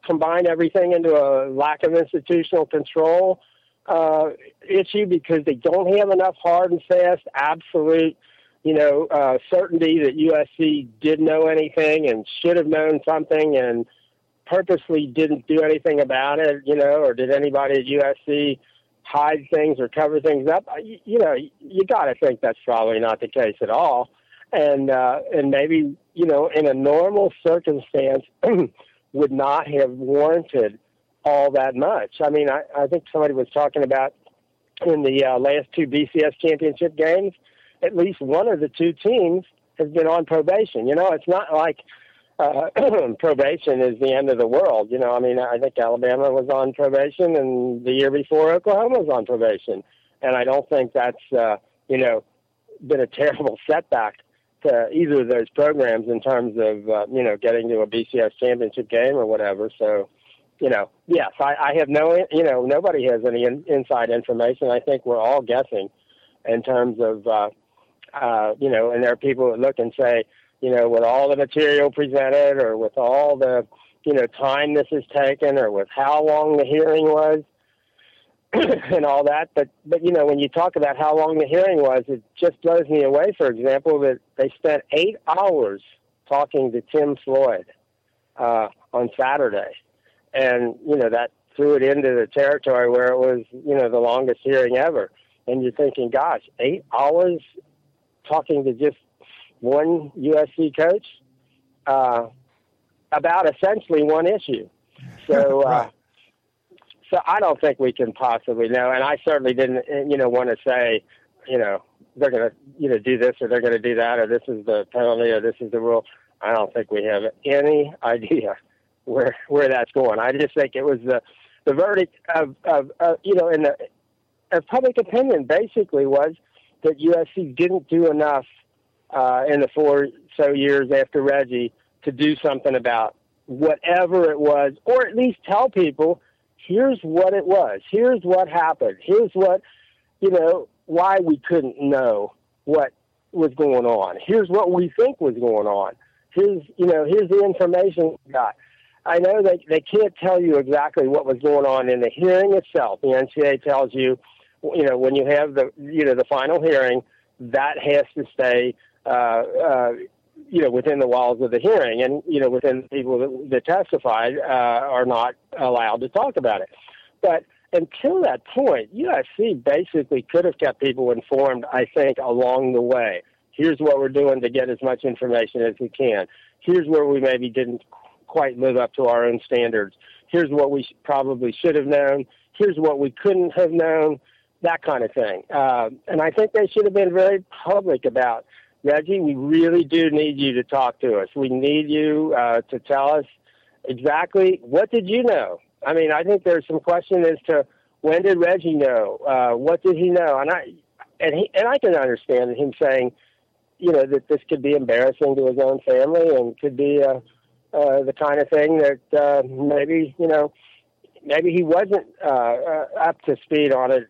combine everything into a lack of institutional control uh, issue because they don't have enough hard and fast absolute you know, uh, certainty that USC did know anything and should have known something and purposely didn't do anything about it, you know, or did anybody at USC hide things or cover things up? You, you know, you got to think that's probably not the case at all. And uh, and maybe you know, in a normal circumstance, would not have warranted all that much. I mean, I, I think somebody was talking about in the uh, last two BCS championship games at least one of the two teams has been on probation. You know, it's not like uh, probation is the end of the world. You know, I mean, I think Alabama was on probation, and the year before Oklahoma was on probation, and I don't think that's uh, you know been a terrible setback to either of those programs in terms of uh, you know getting to a BCS championship game or whatever. So, you know, yes, I, I have no you know nobody has any in, inside information. I think we're all guessing in terms of uh, uh, you know, and there are people that look and say, you know, with all the material presented or with all the you know time this has taken or with how long the hearing was and all that. But but you know, when you talk about how long the hearing was, it just blows me away. For example, that they spent eight hours talking to Tim Floyd uh, on Saturday, and you know that threw it into the territory where it was you know the longest hearing ever. And you're thinking, gosh, eight hours talking to just one USC coach uh, about essentially one issue. So. Uh, so I don't think we can possibly know, and I certainly didn't, you know, want to say, you know, they're going to, you know, do this or they're going to do that or this is the penalty or this is the rule. I don't think we have any idea where where that's going. I just think it was the the verdict of of uh, you know, in the of public opinion basically was that USC didn't do enough uh, in the four so years after Reggie to do something about whatever it was, or at least tell people here's what it was. Here's what happened. Here's what, you know, why we couldn't know what was going on. Here's what we think was going on. Here's, you know, here's the information we got. I know they they can't tell you exactly what was going on in the hearing itself. The NCAA tells you, you know, when you have the you know the final hearing, that has to stay you know, within the walls of the hearing, and you know, within the people that, that testified uh, are not allowed to talk about it. But until that point, USC basically could have kept people informed. I think along the way. Here's what we're doing to get as much information as we can. Here's where we maybe didn't quite live up to our own standards. Here's what we probably should have known. Here's what we couldn't have known. That kind of thing. Uh, and I think they should have been very public about Reggie, we really do need you to talk to us. We need you uh, to tell us exactly what did you know. I mean, I think there's some question as to when did Reggie know? Uh, what did he know? And I and he and I can understand him saying, you know, that this could be embarrassing to his own family and could be uh, uh, the kind of thing that uh, maybe you know maybe he wasn't uh, uh, up to speed on it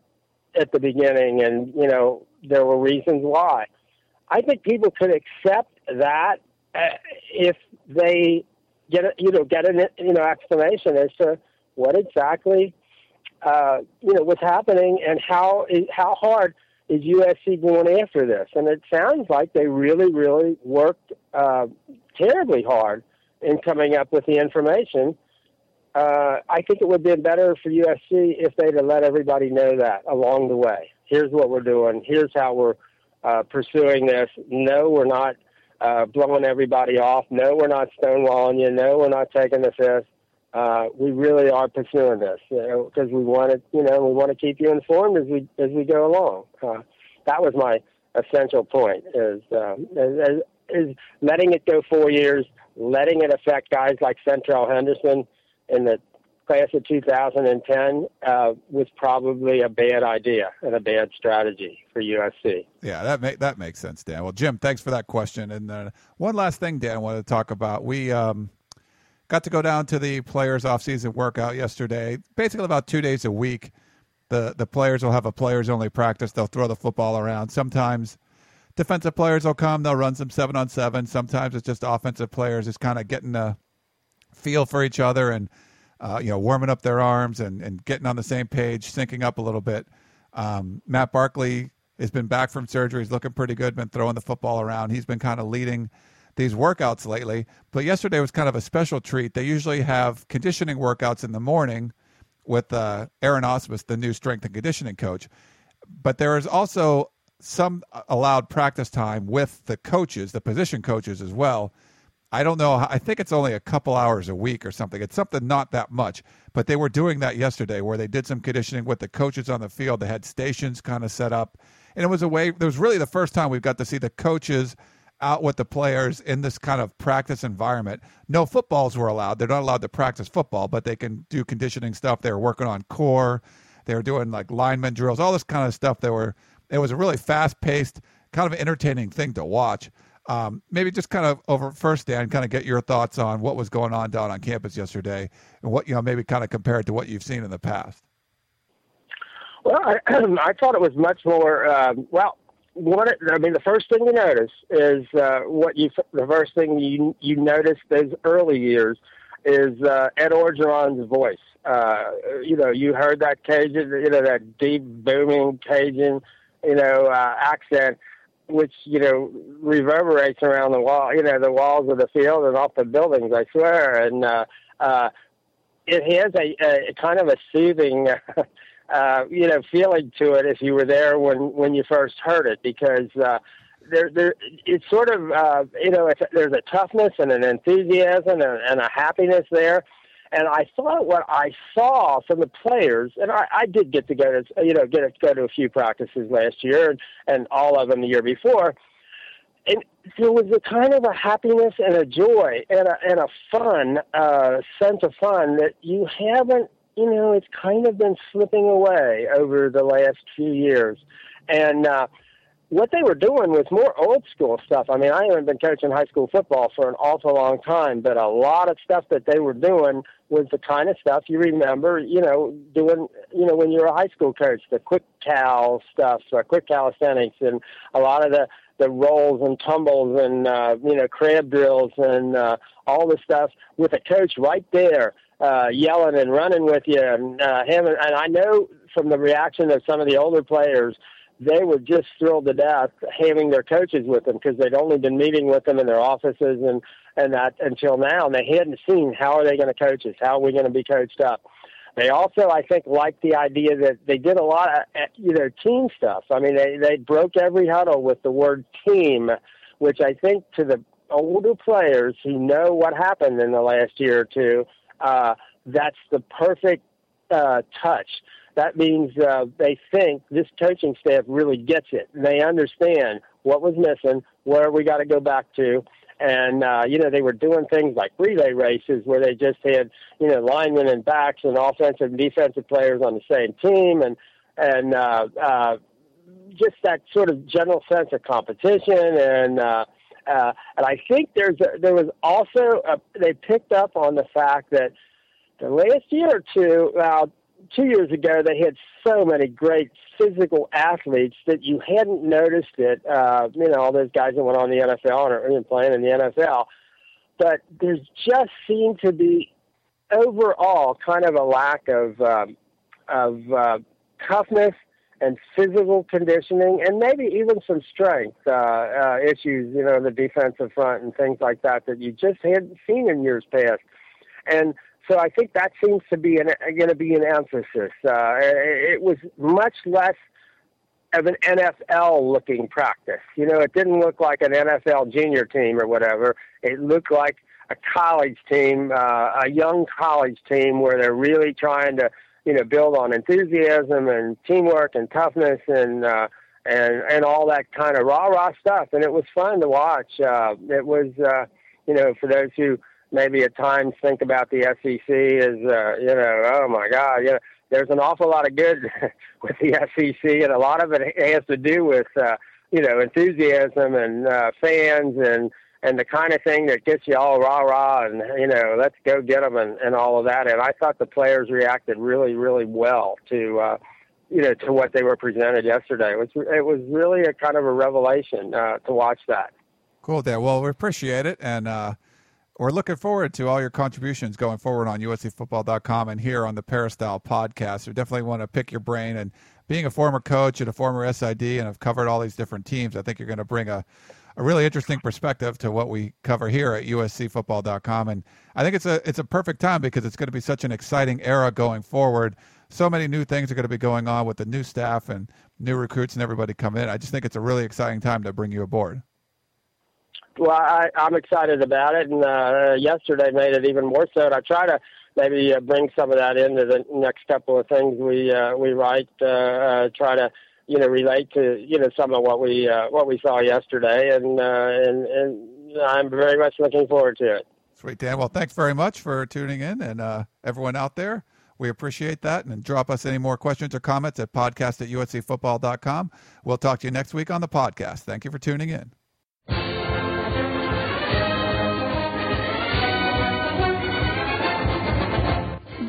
at the beginning, and you know there were reasons why. I think people could accept that uh, if they get a, you know get an you know explanation as to what exactly uh, you know what's happening and how how hard is USC going after this? And it sounds like they really really worked uh, terribly hard in coming up with the information. Uh, I think it would have been better for USC if they'd have let everybody know that along the way. Here's what we're doing. Here's how we're uh, pursuing this. No, we're not uh, blowing everybody off. No, we're not stonewalling you. No, we're not taking the fifth. Uh, we really are pursuing this because you know, we want to, you know, we want to keep you informed as we as we go along. Uh, that was my essential point: is, uh, is is letting it go four years, letting it affect guys like Seantrel Henderson in the class of 2010 uh, was probably a bad idea and a bad strategy for USC. Yeah, that make, that makes sense, Dan. Well, Jim, thanks for that question. And uh, one last thing, Dan, I wanted to talk about. We um, got to go down to the players' off-season workout yesterday. Basically, about two days a week, the the players will have a players-only practice. They'll throw the football around. Sometimes defensive players will come. They'll run some seven on seven. Sometimes it's just offensive players just kind of getting a feel for each other and – uh, you know, warming up their arms and, and getting on the same page, syncing up a little bit. Um, Matt Barkley has been back from surgery. He's looking pretty good, been throwing the football around. He's been kind of leading these workouts lately. But yesterday was kind of a special treat. They usually have conditioning workouts in the morning with uh, Aaron Ausmus, the new strength and conditioning coach. But there is also some allowed practice time with the coaches, the position coaches as well. I don't know. I think it's only a couple hours a week or something. It's something not that much. But they were doing that yesterday where they did some conditioning with the coaches on the field. They had stations kind of set up. And it was a way, it was really the first time we've got to see the coaches out with the players in this kind of practice environment. No footballs were allowed. They're not allowed to practice football, but they can do conditioning stuff. They were working on core. They were doing like lineman drills, all this kind of stuff. They were. It was a really fast paced, kind of entertaining thing to watch. Um, maybe just kind of over first, Dan, kind of get your thoughts on what was going on down on campus yesterday, and what you know maybe kind of compared to what you've seen in the past. Well, I, I thought it was much more. Um, well, one, I mean, the first thing you notice is uh, what you. The first thing you you notice those early years is uh, Ed Orgeron's voice. Uh, you know, you heard that Cajun, you know, that deep booming Cajun, you know, uh, accent, which you know reverberates around the wall, you know, the walls of the field and off the buildings. I swear, and uh, uh, it has a, a kind of a soothing. uh, you know, feeling to it if you were there when when you first heard it, because uh, there there it's sort of uh, you know it's, there's a toughness and an enthusiasm and, and a happiness there. And I thought what I saw from the players, and I, I did get to go to you know get to go to a few practices last year and, and all of them the year before, and there was a kind of a happiness and a joy and a and a fun uh, sense of fun that you haven't you know, it's kind of been slipping away over the last few years. And uh, what they were doing was more old school stuff. I mean, I haven't been coaching high school football for an awful long time, but a lot of stuff that they were doing was the kind of stuff you remember, you know, doing, you know, when you were a high school coach, the quick cal stuff, uh, quick calisthenics, and a lot of the the rolls and tumbles and uh, you know crab drills and uh, all the stuff with a coach right there uh, yelling and running with you, and uh, him. And I know from the reaction of some of the older players, they were just thrilled to death having their coaches with them because they'd only been meeting with them in their offices and and that until now, and they hadn't seen how are they going to coach us, how are we going to be coached up. They also, I think, liked the idea that they did a lot of you know team stuff. I mean, they they broke every huddle with the word team, which I think to the older players who know what happened in the last year or two uh, that's the perfect uh, touch. That means uh, they think this coaching staff really gets it. They understand what was missing, where we got to go back to. And, uh, you know, they were doing things like relay races where they just had, you know, linemen and backs and offensive and defensive players on the same team and, and, uh, uh, just that sort of general sense of competition and, uh, uh, and I think there's a, there was also a, they picked up on the fact that the last year or two, well, two years ago, they had so many great physical athletes that you hadn't noticed it. Uh, you know, all those guys that went on the NFL or even playing in the NFL. But there's just seemed to be overall kind of a lack of um, of uh, toughness and physical conditioning, and maybe even some strength uh, uh, issues, you know, the defensive front and things like that that you just hadn't seen in years past. And so I think that seems to be going to be an emphasis. Uh, it was much less of an NFL looking practice. You know, it didn't look like an NFL junior team or whatever. It looked like a college team, uh, a young college team where they're really trying to you know, build on enthusiasm and teamwork and toughness and uh, and and all that kind of rah rah stuff. And it was fun to watch. Uh, it was, uh, you know, for those who maybe at times think about the SEC as, uh, you know, oh my God, you know, there's an awful lot of good with the SEC, and a lot of it has to do with, uh, you know, enthusiasm and uh, fans and and the kind of thing that gets you all rah rah and you know let's go get them and, and all of that. And I thought the players reacted really really well to uh, you know to what they were presented yesterday. It was it was really a kind of a revelation uh, to watch that. Cool, Dan. Well, we appreciate it and. Uh we're looking forward to all your contributions going forward on uscfootball.com and here on the Peristyle podcast. We definitely want to pick your brain. And being a former coach and a former SID and have covered all these different teams, I think you're going to bring a, a really interesting perspective to what we cover here at uscfootball.com. And I think it's a it's a perfect time because it's going to be such an exciting era going forward. So many new things are going to be going on with the new staff and new recruits and everybody coming in. I just think it's a really exciting time to bring you aboard. Well, I, I'm excited about it, and uh, yesterday made it even more so. And I try to maybe uh, bring some of that into the next couple of things we uh, we write. Uh, uh, try to you know, relate to you know some of what we uh, what we saw yesterday, and uh, and and I'm very much looking forward to it. Sweet, Dan. Well, thanks very much for tuning in, and uh, everyone out there. We appreciate that. And drop us any more questions or comments at podcast at uscfootball.com. We'll talk to you next week on the podcast. Thank you for tuning in.